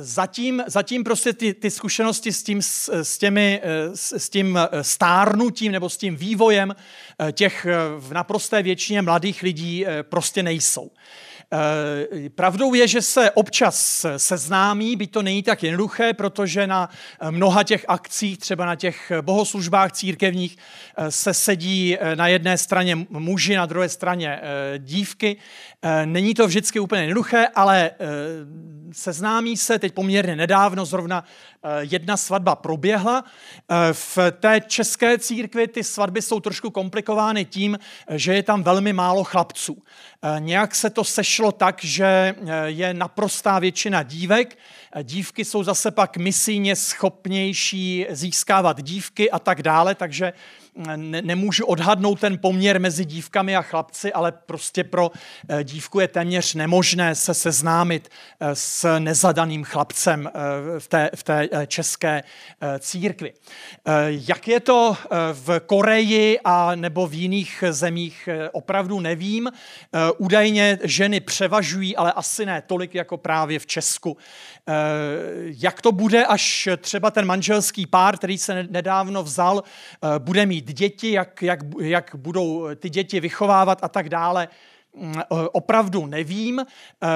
zatím, zatím prostě ty, ty zkušenosti s tím, s, těmi, s tím stárnutím nebo s tím vývojem těch v naprosté většině mladých lidí prostě nejsou. Eh, pravdou je, že se občas seznámí, by to není tak jednoduché, protože na mnoha těch akcích, třeba na těch bohoslužbách církevních, eh, se sedí eh, na jedné straně muži, na druhé straně dívky. Není to vždycky úplně jednoduché, ale seznámí se teď poměrně nedávno, zrovna jedna svatba proběhla. V té české církvi ty svatby jsou trošku komplikovány tím, že je tam velmi málo chlapců. Nějak se to sešlo tak, že je naprostá většina dívek. Dívky jsou zase pak misijně schopnější získávat dívky a tak dále, takže ne, nemůžu odhadnout ten poměr mezi dívkami a chlapci, ale prostě pro eh, dívku je téměř nemožné se seznámit eh, s nezadaným chlapcem eh, v té, v té české církvi. Jak je to v Koreji a nebo v jiných zemích, opravdu nevím. Údajně ženy převažují, ale asi ne tolik jako právě v Česku. Jak to bude, až třeba ten manželský pár, který se nedávno vzal, bude mít děti, jak, jak, jak budou ty děti vychovávat a tak dále, mm, opravdu nevím.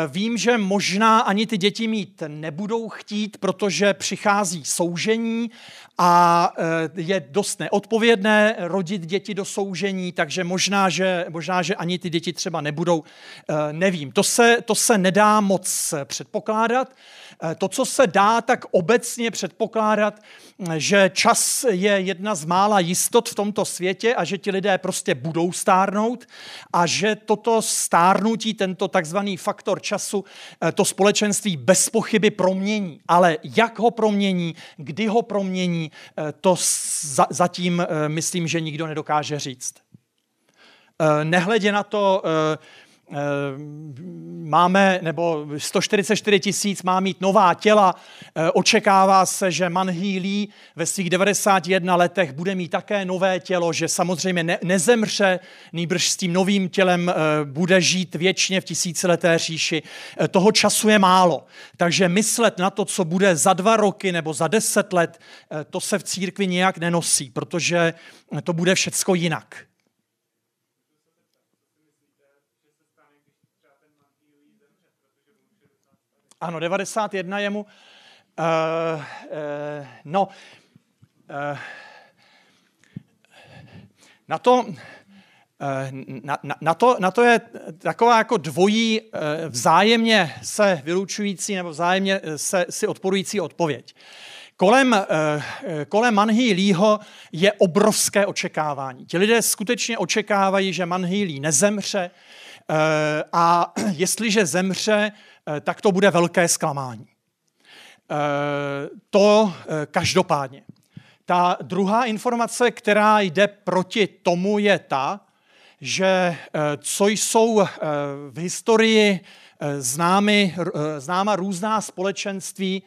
Vím, že možná ani ty děti mít nebudou chtít, protože přichází soužení a eh, je dost neodpovědné rodit děti do soužení, takže možná, že, možná, že ani ty děti třeba nebudou, eh, nevím. To se, to se nedá moc předpokládat. Eh, to, co se dá tak obecně předpokládat, že čas je jedna z mála jistot v tomto světě a že ti lidé prostě budou stárnout a že toto stárnutí, tento takzvaný faktor času, to společenství bez pochyby promění. Ale jak ho promění, kdy ho promění, Eh, to zatím eh, myslím, že nikdo nedokáže říct. Eh, nehledě na to, máme, nebo 144 tisíc má mít nová těla. Očekává se, že Manhý Lee ve svých 91 letech bude mít také nové tělo, že samozřejmě ne, nezemře, nýbrž s tím novým tělem bude žít věčně v tisícileté říši. Toho času je málo. Takže myslet na to, co bude za dva roky nebo za deset let, to se v církvi nějak nenosí, protože to bude všecko jinak. Ano, 91 je mu. Uh, uh, no, uh, na to, na, na, na, to, na to je taková jako dvojí vzájemně se vylučující nebo vzájemně se si odporující odpověď. Kolem, kolem Manhý Lího je obrovské očekávání. Ti lidé skutečně očekávají, že Manhý Lí nezemře a jestliže zemře, Eh, tak to bude velké zklamání. Eh, to eh, každopádně. Ta druhá informace, která jde proti tomu, je ta, že co jsou v historii známy, známa různá společenství,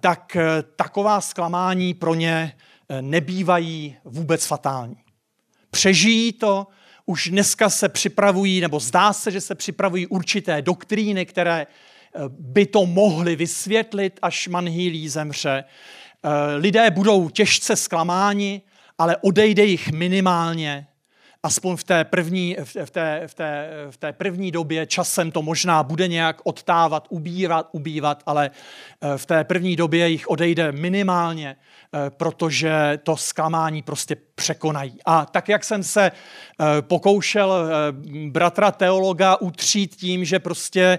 tak taková zklamání pro ně nebývají vůbec fatální. Přežijí to, už dneska se připravují, nebo zdá se, že se připravují určité doktríny, které eh, by to mohly vysvětlit, až Manhýlí zemře. Eh, lidé budou těžce zklamáni, ale odejde jich minimálně, aspoň v té první, v té, v té, v té první době. Časem to možná bude nějak odtávat, ubírat, ubývat, ale eh, v té první době jich odejde minimálně, protože to zklamání prostě překonají. A tak, jak jsem se eh, pokoušel eh, bratra teologa utřít tím, že prostě eh,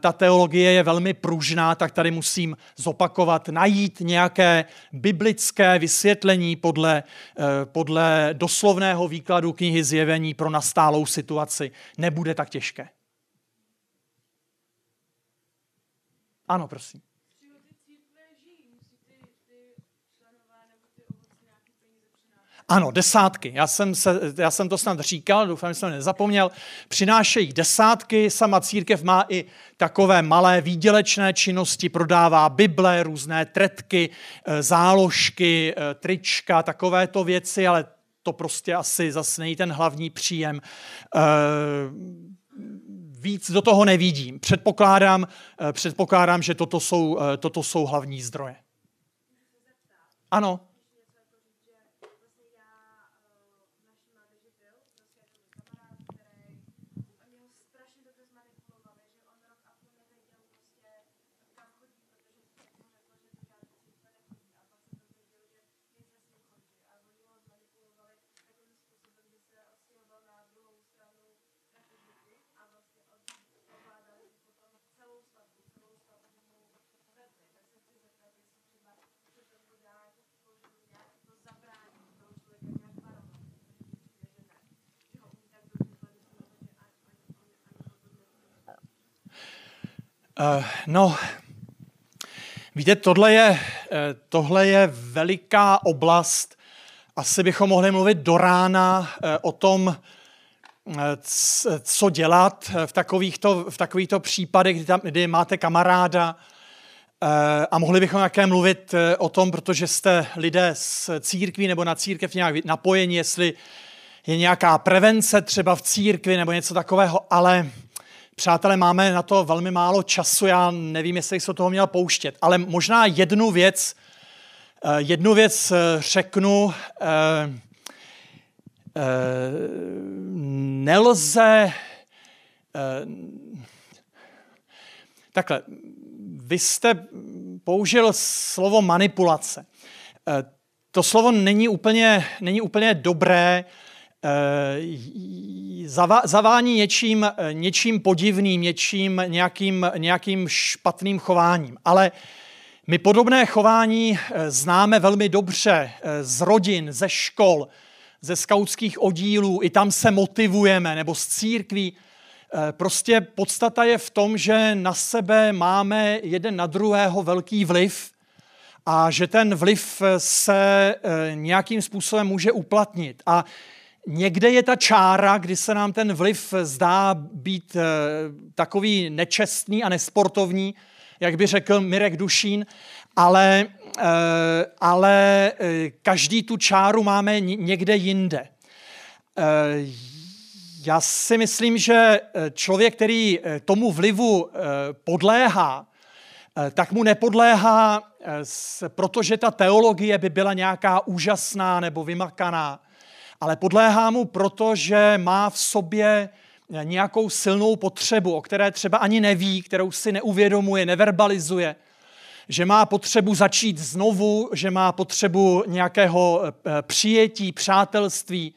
ta teologie je velmi pružná, tak tady musím zopakovat, najít nějaké biblické vysvětlení podle, podle doslovného výkladu knihy Zjevení pro nastálou situaci. Nebude tak těžké. Ano, prosím. Ano, desátky. Já jsem, se, já jsem to snad říkal, doufám, že jsem nezapomněl. Přinášejí desátky, sama církev má i takové malé výdělečné činnosti, prodává Bible, různé tretky, eh, záložky, eh, trička, takovéto věci, ale to prostě asi zase není ten hlavní příjem. Eh, víc do toho nevidím. Předpokládám, předpokládám že toto jsou, toto jsou hlavní zdroje. Ano. Uh, no, víte, tohle je, eh, tohle je veliká oblast. Asi bychom mohli mluvit do rána eh, o tom, co dělat v takovýchto, v takovýchto případech, kdy, tam, kdy máte kamaráda, a mohli bychom také mluvit o tom, protože jste lidé z církví nebo na církev nějak napojeni, jestli je nějaká prevence třeba v církvi nebo něco takového, ale Přátelé, máme na to velmi málo času, já nevím, jestli se toho měl pouštět, ale možná jednu věc, eh, jednu věc eh, řeknu, eh, nelze, takhle, vy jste použil slovo manipulace. To slovo není úplně, není úplně dobré, Eh, zavání něčím, eh, něčím podivným, něčím, nějakým, nějakým špatným chováním. Ale my podobné chování eh, známe velmi dobře z rodin, ze škol, ze skautských oddílů, i tam se motivujeme, nebo z církví. Prostě podstata je v tom, že na sebe máme jeden na druhého velký vliv a že ten vliv se nějakým způsobem může uplatnit. A Někde je ta čára, kdy se nám ten vliv zdá být eh, takový nečestný a nesportovní, jak by řekl Mirek Dušín, ale, eh, ale eh, každý tu čáru máme někde jinde. Já si myslím, že člověk, který tomu vlivu podléhá, tak mu nepodléhá, protože ta teologie by byla nějaká úžasná nebo vymakaná ale podléhá mu proto, že má v sobě nějakou silnou potřebu, o které třeba ani neví, kterou si neuvědomuje, neverbalizuje, že má potřebu začít znovu, že má potřebu nějakého eh, přijetí, přátelství,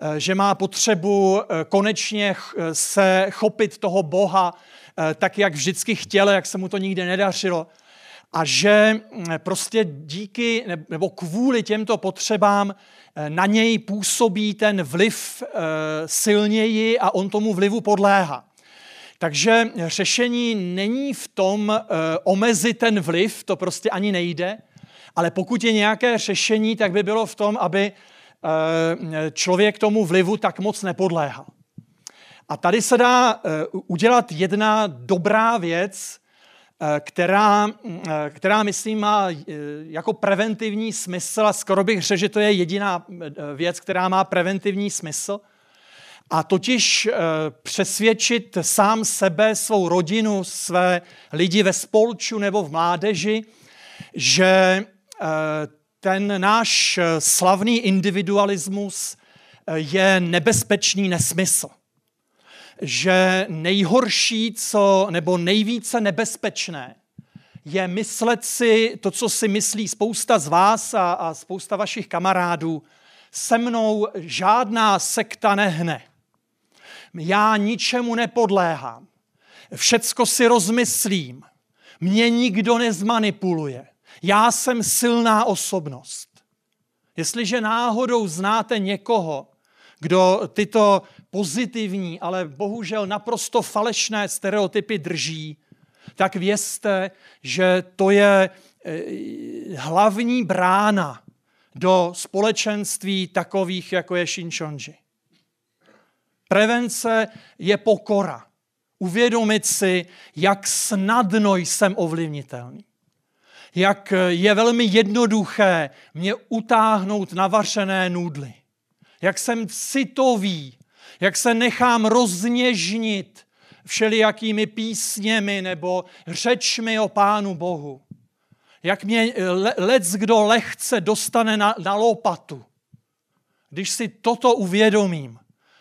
eh, že má potřebu eh, konečně se chopit toho Boha tak, jak vždycky chtěl, jak se mu to nikdy nedařilo. A že mm, prostě díky nebo kvůli těmto potřebám Eh, na něj působí ten vliv eh, silněji a on tomu vlivu podléhá. Takže řešení není v tom eh, omezit ten vliv, to prostě ani nejde, ale pokud je nějaké řešení, tak by bylo v tom, aby člověk tomu vlivu tak moc nepodléhal. A tady se dá udělat jedna dobrá věc, Eh, která, eh, která myslím má eh, jako preventivní smysl a skoro bych řekl, že to je jediná věc, která má preventivní smysl. A totiž přesvědčit sám sebe, svou rodinu, své lidi ve spolču nebo v mládeži, že ten náš slavný individualismus je nebezpečný nesmysl že nejhorší, co, nebo nejvíce nebezpečné, je myslet si to, co si myslí spousta z vás a, a spousta vašich kamarádů, se mnou žádná sekta nehne. Já ničemu nepodléhám. Všecko si rozmyslím. Mě nikdo nezmanipuluje. Já jsem silná osobnost. Jestliže náhodou znáte někoho, kdo tyto pozitivní, ale bohužel naprosto falešné stereotypy drží, tak vězte, že to je eh, hlavní brána do společenství takových, jako je Shinchonji. Prevence je pokora. Uvědomit si, jak snadno jsem ovlivnitelný. Jak je velmi jednoduché mě utáhnout na vařené nudly. Jak jsem citový, jak se nechám rozněžnit všelijakými písněmi nebo řečmi o Pánu Bohu. Jak mě lec kdo lehce dostane na, na lopatu. Když si toto uvědomím,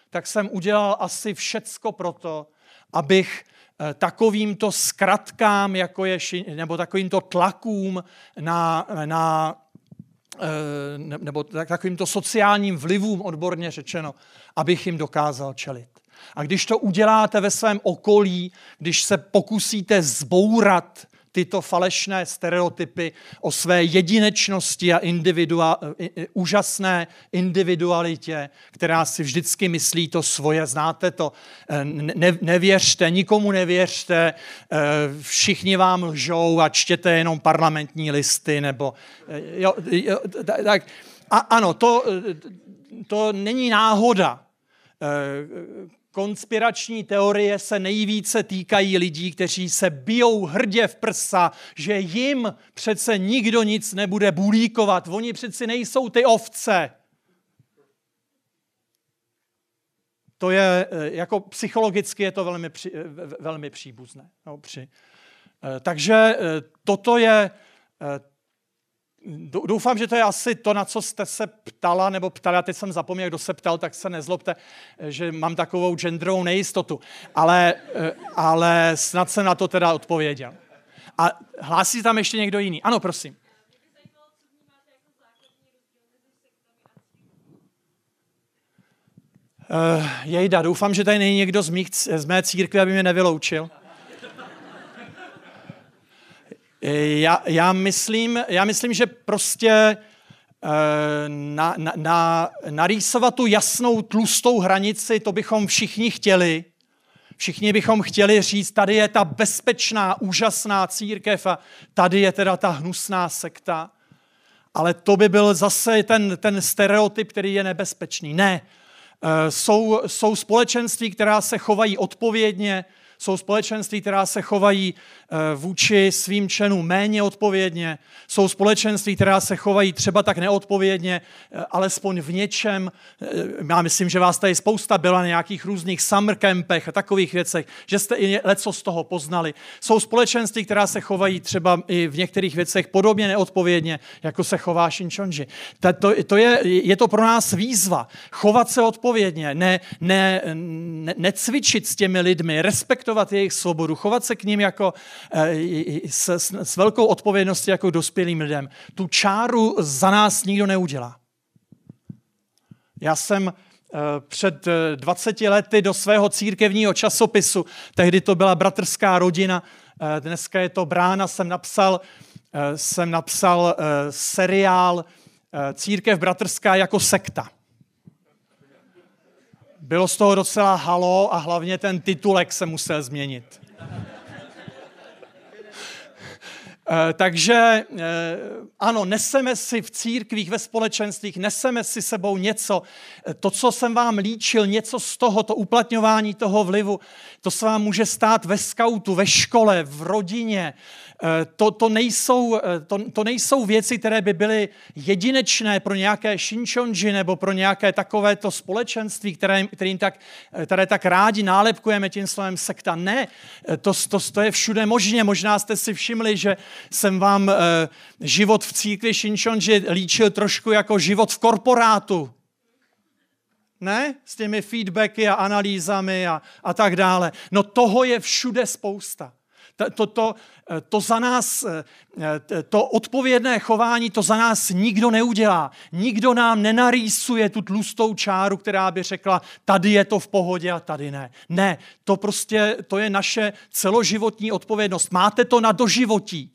tak jsem udělal asi všecko proto, abych eh, takovýmto zkratkám, jako je, nebo takovýmto tlakům na, na eh, nebo takovýmto sociálním vlivům, odborně řečeno, abych jim dokázal čelit. A když to uděláte ve svém okolí, když se pokusíte zbourat tyto falešné stereotypy o své jedinečnosti a individua, úžasné individualitě, která si vždycky myslí to svoje. Znáte to? Ne, nevěřte, nikomu nevěřte, všichni vám lžou a čtěte jenom parlamentní listy, nebo jo, jo, tak, a, ano, to, to není náhoda konspirační teorie se nejvíce týkají lidí, kteří se bijou hrdě v prsa, že jim přece nikdo nic nebude bulíkovat. Oni přeci nejsou ty ovce. To je, eh, jako psychologicky je to velmi, při, eh, velmi příbuzné. No, při. Eh, takže toto je Doufám, že to je asi to, na co jste se ptala, nebo ptala, já teď jsem zapomněl, kdo se ptal, tak se nezlobte, že mám takovou genderovou nejistotu. Ale, eh, ale snad jsem na to teda odpověděl. A hlásí tam ještě někdo jiný? Ano, prosím. Uh, jejda, doufám, že tady není někdo z, mých, z mé církve, aby mě nevyloučil. Já, já, myslím, já myslím, že prostě eh, na, na, na, narýsovat tu jasnou tlustou hranici, to bychom všichni chtěli. Všichni bychom chtěli říct, tady je ta bezpečná, úžasná církev a tady je teda ta hnusná sekta. Ale to by byl zase ten, ten stereotyp, který je nebezpečný. Ne, eh, jsou, jsou společenství, která se chovají odpovědně, jsou společenství, která se chovají eh, vůči svým členům méně odpovědně. Jsou společenství, která se chovají třeba tak neodpovědně, eh, alespoň v něčem. Eh, já myslím, že vás tady spousta byla na nějakých různých summer campech a takových věcech, že jste i leco z toho poznali. Jsou společenství, která se chovají třeba i v některých věcech podobně neodpovědně, jako se chová Shinchonji. To, to je, je to pro nás výzva. Chovat se odpovědně, ne, ne, ne, necvičit s těmi lidmi, respektovat respektovat jejich svobodu, chovat se k ním jako eh, s, s, s velkou odpovědností jako dospělým lidem. Tu čáru za nás nikdo neudělá. Já jsem eh, před 20 eh, lety do svého církevního časopisu, tehdy to byla bratrská rodina, dneska je to brána, jsem napsal, jsem napsal seriál Církev bratrská jako sekta. Bylo z toho docela halo a hlavně ten titulek se musel změnit. Eh, takže eh, ano, neseme si v církvích, ve společenstvích, neseme si sebou něco, eh, to, co jsem vám líčil, něco z toho, to uplatňování toho vlivu, to se vám může stát ve skautu, ve škole, v rodině, to, to, nejsou, eh, to, to nejsou věci, které by byly jedinečné pro nějaké Shinchonji nebo pro nějaké takovéto společenství, které, kterým tak, eh, které tak rádi nálepkujeme tím slovem sekta. Ne, to, to, to je všude možně. Možná jste si všimli, že jsem vám život v církvi Shinchonji líčil trošku jako život v korporátu. Ne? S těmi feedbacky a analýzami a, a tak dále. No toho je všude spousta. To, to, to za nás, to odpovědné chování, to za nás nikdo neudělá. Nikdo nám nenarýsuje tu tlustou čáru, která by řekla, tady je to v pohodě a tady ne. Ne, to prostě, to je naše celoživotní odpovědnost. Máte to na doživotí.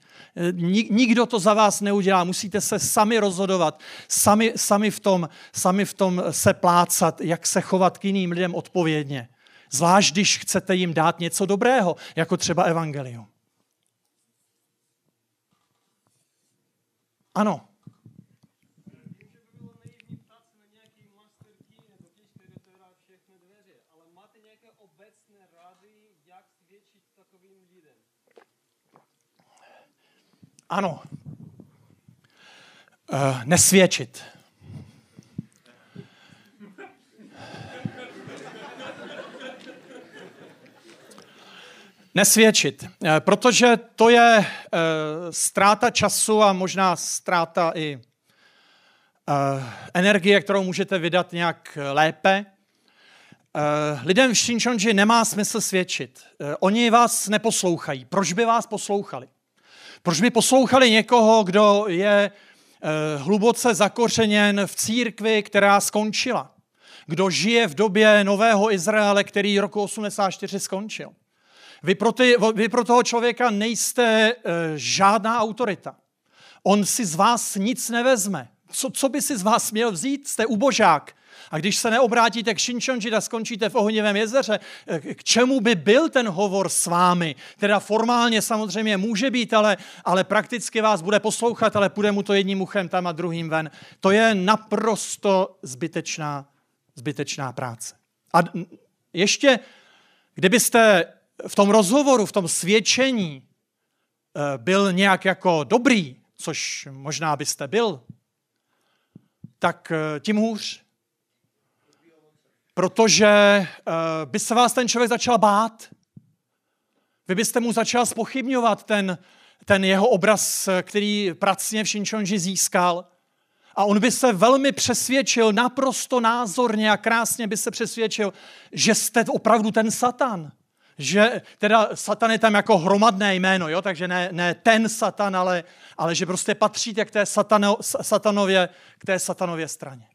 Nikdo to za vás neudělá, musíte se sami rozhodovat, sami, sami, v tom, sami v tom se plácat, jak se chovat k jiným lidem odpovědně. Zvlášť, když chcete jim dát něco dobrého, jako třeba evangelium. Ano. Ano. Uh, nesvědčit. Nesvědčit, eh, protože to je uh, ztráta času a možná ztráta i uh, energie, kterou můžete vydat nějak lépe. Lidem v Shinchonji nemá smysl svědčit. Oni vás neposlouchají. Proč by vás poslouchali? Proč by poslouchali někoho, kdo je hluboce zakořeněn v církvi, která skončila? Kdo žije v době nového Izraele, který roku 84 skončil? Vy pro, ty, vy pro toho člověka nejste uh, žádná autorita. On si z vás nic nevezme. Co, co by si z vás měl vzít? Jste ubožák. A když se neobrátíte k Shinchonji a skončíte v ohnivém jezeře, eh, k čemu by byl ten hovor s vámi? Teda formálně samozřejmě může být, ale, ale prakticky vás bude poslouchat, ale půjde mu to jedním uchem tam a druhým ven. To je naprosto zbytečná, zbytečná práce. A ještě, kdybyste v tom rozhovoru, v tom svědčení eh, byl nějak jako dobrý, což možná byste byl, tak eh, tím hůř. Protože uh, by se vás ten člověk začal bát. Vy byste mu začal spochybňovat ten, ten jeho obraz, který pracně v Shinchonji získal. A on by se velmi přesvědčil, naprosto názorně a krásně by se přesvědčil, že jste opravdu ten Satan že teda Satan je tam jako hromadné jméno, jo? takže ne, ne ten Satan, ale, ale že prostě patříte k té satano, satanově, k té satanově straně.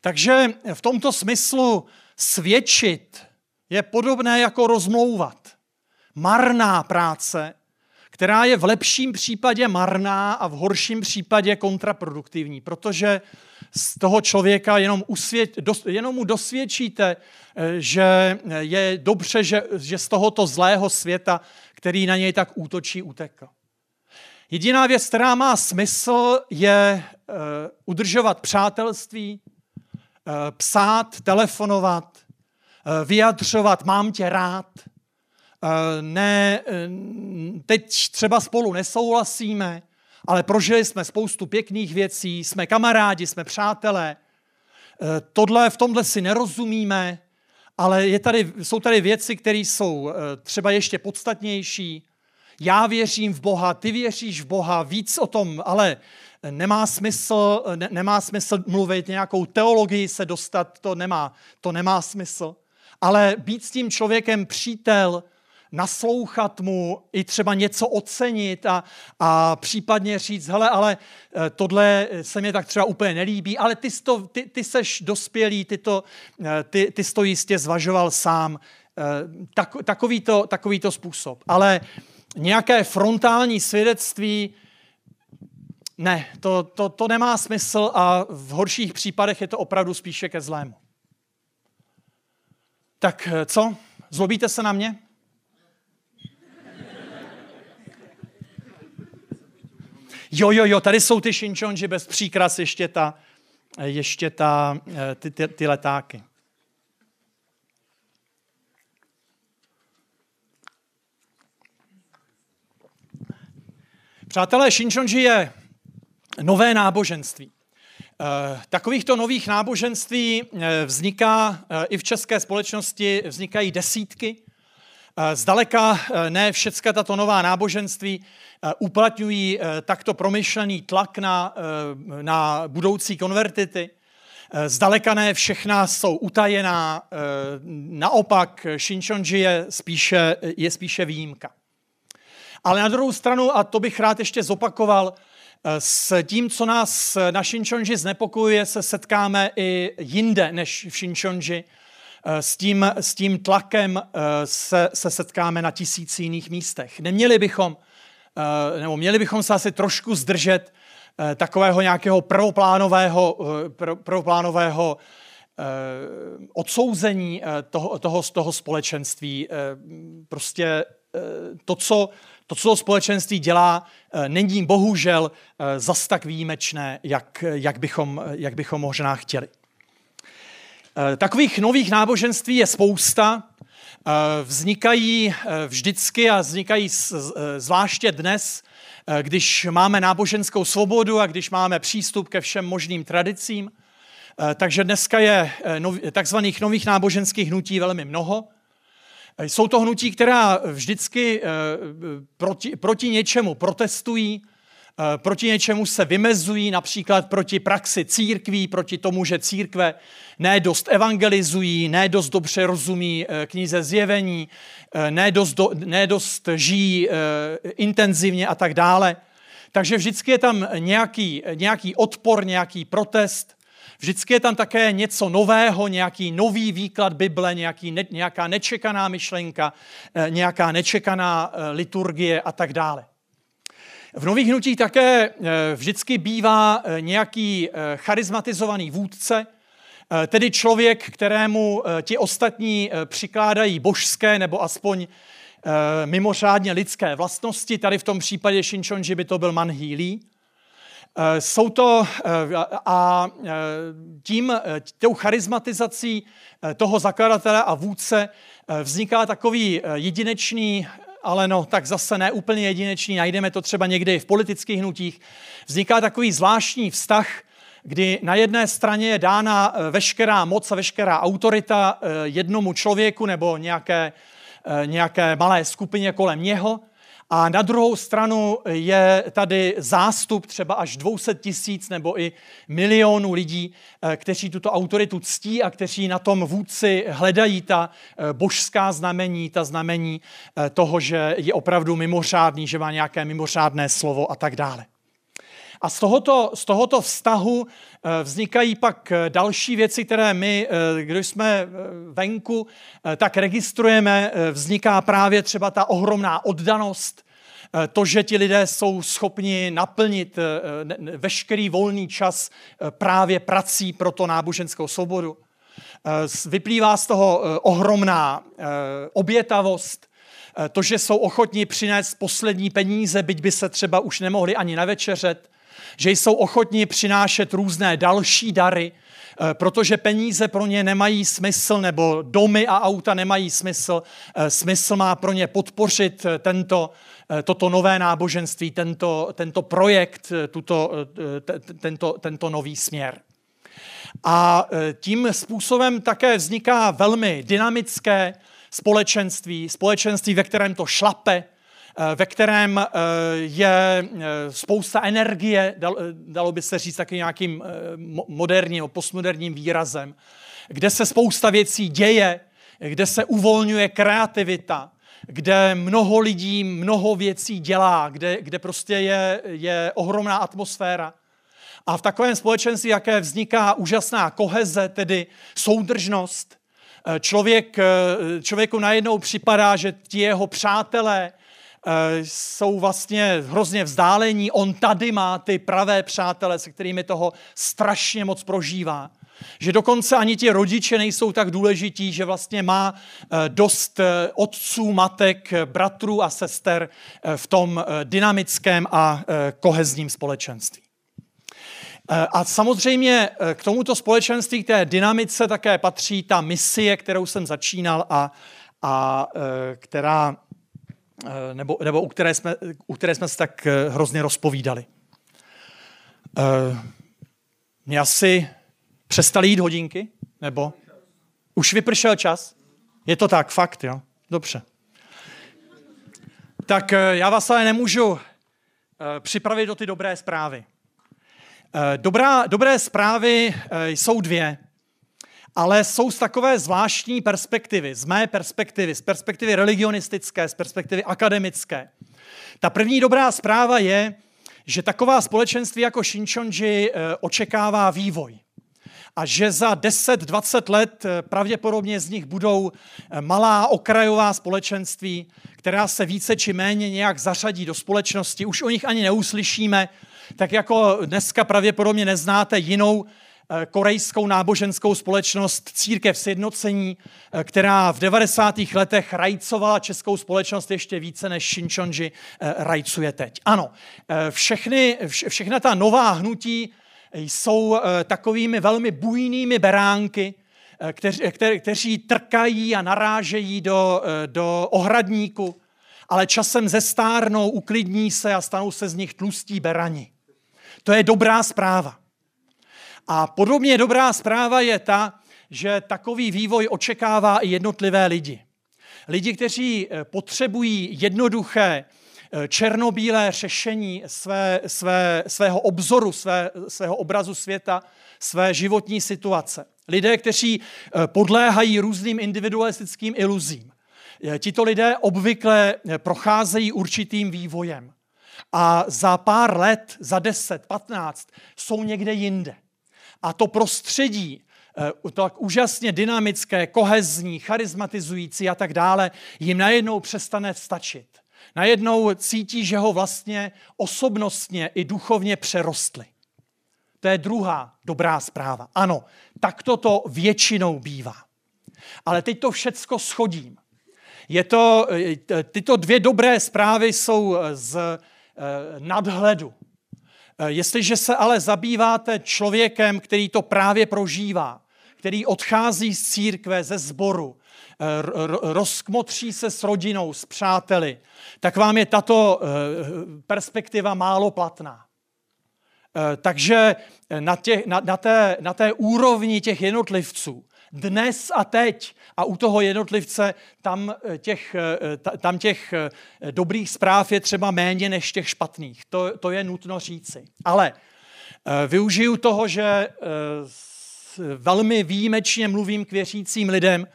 Takže v tomto smyslu svědčit je podobné jako rozmlouvat. Marná práce, která je v lepším případě marná a v horším případě kontraproduktivní, protože z toho člověka jenom, usvěd, dos, jenom mu dosvědčíte, eh, že je dobře, že, že z tohoto zlého světa, který na něj tak útočí, utekl. Jediná věc, která má smysl, je uh, udržovat přátelství, uh, psát, telefonovat, vyjadřovat, mám tě rád. Ne, teď třeba spolu nesouhlasíme, ale prožili jsme spoustu pěkných věcí, jsme kamarádi, jsme přátelé. Eh, tohle, v tomhle si nerozumíme, ale je tady, jsou tady věci, které jsou eh, třeba ještě podstatnější. Já věřím v Boha, ty věříš v Boha, víc o tom, ale nemá smysl, ne, nemá smysl mluvit, nějakou teologii se dostat, to nemá, to nemá smysl. Ale být s tím člověkem přítel, naslouchat mu, i třeba něco ocenit a, a případně říct, hele, ale eh, tohle se mi tak třeba úplně nelíbí, ale ty, sto, ty, ty seš dospělý, ty, to, eh, ty, ty to jistě zvažoval sám. Eh, tak, takový, to, takový to způsob. Ale nějaké frontální svědectví, ne, to, to, to nemá smysl a v horších případech je to opravdu spíše ke zlému. Tak co? Zlobíte se na mě? Jo, jo, jo, tady jsou ty šinčonži bez příkras, ještě, ta, ještě ta, eh, ty, ty, ty letáky. Přátelé, Shinchonji je nové náboženství. Eh, takovýchto nových náboženství eh, vzniká i v české společnosti, vznikají desítky. Zdaleka ne všechna tato nová náboženství Eh, uplatňují eh, takto promyšlený tlak na, eh, na budoucí konvertity. Zdaleka ne všechna jsou utajená, naopak Shinchonji je spíše, je spíše výjimka. Ale na druhou stranu, a to bych rád ještě zopakoval, s tím, co nás na Shinchonji znepokojuje, se setkáme i jinde než v Shinchonji. S tím, s tím tlakem se, se setkáme na tisíc jiných místech. Neměli bychom, nebo měli bychom se asi trošku zdržet takového nějakého prvoplánového, prvoplánového odsouzení toho, toho, toho společenství. Prostě to, co to, co to společenství dělá, eh, není bohužel eh, zas tak výjimečné, jak, jak, bychom, jak bychom možná chtěli. Eh, takových nových náboženství je spousta. Vznikají vždycky a vznikají zvláště dnes, když máme náboženskou svobodu a když máme přístup ke všem možným tradicím. Takže dneska je takzvaných nových náboženských hnutí velmi mnoho. Jsou to hnutí, která vždycky eh, proti, proti něčemu protestují, eh, proti něčemu se vymezují, například proti praxi církví, proti tomu, že církve ne dost evangelizují, ne dost dobře rozumí eh, knize zjevení, ne dost, do, ne dost žijí intenzivně a tak dále. Takže vždycky je tam nějaký, nějaký odpor, nějaký protest. Vždycky je tam také něco nového, nějaký nový výklad Bible, nějaký, ne, nějaká nečekaná myšlenka, eh, nějaká nečekaná eh, liturgie a tak dále. V nových hnutích také eh, vždycky bývá nějaký charizmatizovaný vůdce, tedy člověk, kterému ti ostatní přikládají božské nebo aspoň mimořádně lidské vlastnosti. Tady v tom případě Shinchonji by to byl. Eh, jsou to eh, a eh, tím, tou charizmatizací toho zakladatele a vůdce vzniká takový jedinečný, ale no, tak zase ne úplně jedinečný, najdeme to třeba někdy v politických hnutích, vzniká takový zvláštní vztah, kdy na jedné straně je dána veškerá moc a veškerá autorita jednomu člověku nebo nějaké, nějaké malé skupině kolem něho, a na druhou stranu je tady zástup třeba až 200 tisíc nebo i milionů lidí, eh, kteří tuto autoritu ctí a kteří na tom vůdci hledají ta eh, božská znamení, ta znamení eh, toho, že je opravdu mimořádný, že má nějaké mimořádné slovo a tak dále. A z tohoto, z tohoto vztahu eh, vznikají pak eh, další věci, které my, eh, když jsme venku, tak registrujeme. Vzniká právě třeba ta ohromná oddanost, to, že ti lidé jsou schopni naplnit veškerý volný čas právě prací pro to náboženskou svobodu. Vyplývá z toho ohromná obětavost, to, že jsou ochotní přinést poslední peníze, byť by se třeba už nemohli ani navečeřet, že jsou ochotní přinášet různé další dary, eh, protože peníze pro ně nemají smysl, nebo domy a auta nemají smysl. Eh, smysl má pro ně podpořit eh, tento, toto nové náboženství, tento, tento projekt, tuto, tento, tento nový směr. A tím způsobem také vzniká velmi dynamické společenství, společenství, ve kterém to šlape, ve kterém eh, je eh, spousta energie, dalo by se říct taky nějakým moderním, postmoderním výrazem, kde se spousta věcí děje, kde se uvolňuje kreativita, kde mnoho lidí mnoho věcí dělá, kde, kde prostě je, je ohromná atmosféra. A v takovém společenství, jaké vzniká úžasná koheze, tedy soudržnost, člověk, člověku najednou připadá, že ti jeho přátelé Eh, jsou vlastně hrozně vzdálení. On tady má ty pravé přátele, se kterými toho strašně moc prožívá. Že dokonce ani ti rodiče nejsou tak důležití, že vlastně má eh, dost eh, otců, matek, bratrů a sester v tom dynamickém a kohezním společenství. A samozřejmě k tomuto společenství, k té dynamice také patří ta misie, kterou jsem začínal a, a která Eh, nebo, nebo u, které jsme, u které jsme se tak eh, hrozně rozpovídali. Uh, mě asi přestali jít hodinky? Nebo? Už vypršel čas? Je to tak, fakt, jo? Dobře. Tak já vás ale nemůžu připravit do ty dobré zprávy. Dobrá, dobré zprávy jsou dvě ale jsou z takové zvláštní perspektivy, z mé perspektivy, z perspektivy religionistické, z perspektivy akademické. Ta první dobrá zpráva je, že taková společenství jako Shinchonji eh, očekává vývoj a že za 10-20 let eh, pravděpodobně z nich budou eh, malá okrajová společenství, která se více či méně nějak zařadí do společnosti. Už o nich ani neuslyšíme, tak jako dneska pravděpodobně neznáte jinou korejskou náboženskou společnost Církev sjednocení, která v 90. letech rajcovala českou společnost ještě více než Shinchonji rajcuje teď. Ano, všechny, všechna ta nová hnutí jsou eh, takovými velmi bujnými beránky, eh, kteři, kteří trkají a narážejí do, eh, do ohradníku, ale časem zestárnou, uklidní se a stanou se z nich tlustí berani. To je dobrá zpráva. A podobně dobrá zpráva je ta, že takový vývoj očekává i jednotlivé lidi. Lidi, kteří potřebují jednoduché Eh, černobílé řešení své, své, svého obzoru, své, svého obrazu světa, své životní situace. Lidé, kteří eh, podléhají různým individualistickým iluzím. Eh, tito lidé obvykle procházejí určitým vývojem. A za pár let, za 10, 15, jsou někde jinde. A to prostředí, tak úžasně dynamické, kohezní, charismatizující a tak dále, jim najednou přestane stačit najednou cítí, že ho vlastně osobnostně i duchovně přerostli. To je druhá dobrá zpráva. Ano, tak to většinou bývá. Ale teď to všecko schodím. Je to, eh, tyto dvě dobré zprávy jsou z eh, nadhledu. Eh, jestliže se ale zabýváte člověkem, který to právě prožívá, který odchází z církve, ze sboru, rozkmotří se s rodinou, s přáteli, tak vám je tato eh, perspektiva málo platná. Eh, takže na, těch, na, na, té, na té úrovni těch jednotlivců, dnes a teď, a u toho jednotlivce tam eh, těch, tam těch dobrých zpráv je třeba méně než těch špatných. To, to je nutno říci. Ale využiju toho, že velmi výjimečně mluvím k věřícím lidem,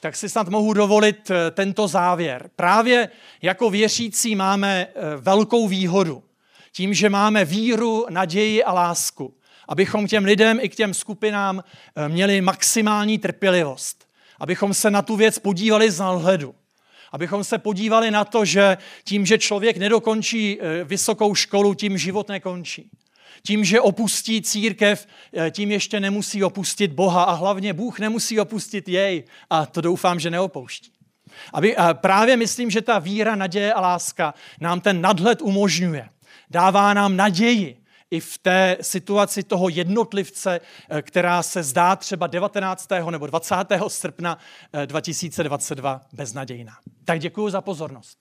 tak si snad mohu dovolit eh, tento závěr. Právě jako věřící máme eh, velkou výhodu. Tím, že máme víru, naději a lásku. Abychom těm lidem i k těm skupinám eh, měli maximální trpělivost. Abychom se na tu věc podívali z nadhledu. Abychom se podívali na to, že tím, že člověk nedokončí vysokou školu, tím život nekončí. Tím, že opustí církev, eh, tím ještě nemusí opustit Boha a hlavně Bůh nemusí opustit jej a to doufám, že neopouští. Aby, a právě myslím, že ta víra, naděje a láska nám ten nadhled umožňuje. Dává nám naději i v té situaci toho jednotlivce, eh, která se zdá třeba 19. nebo 20. srpna 2022 eh, beznadějná. Tak děkuji za pozornost.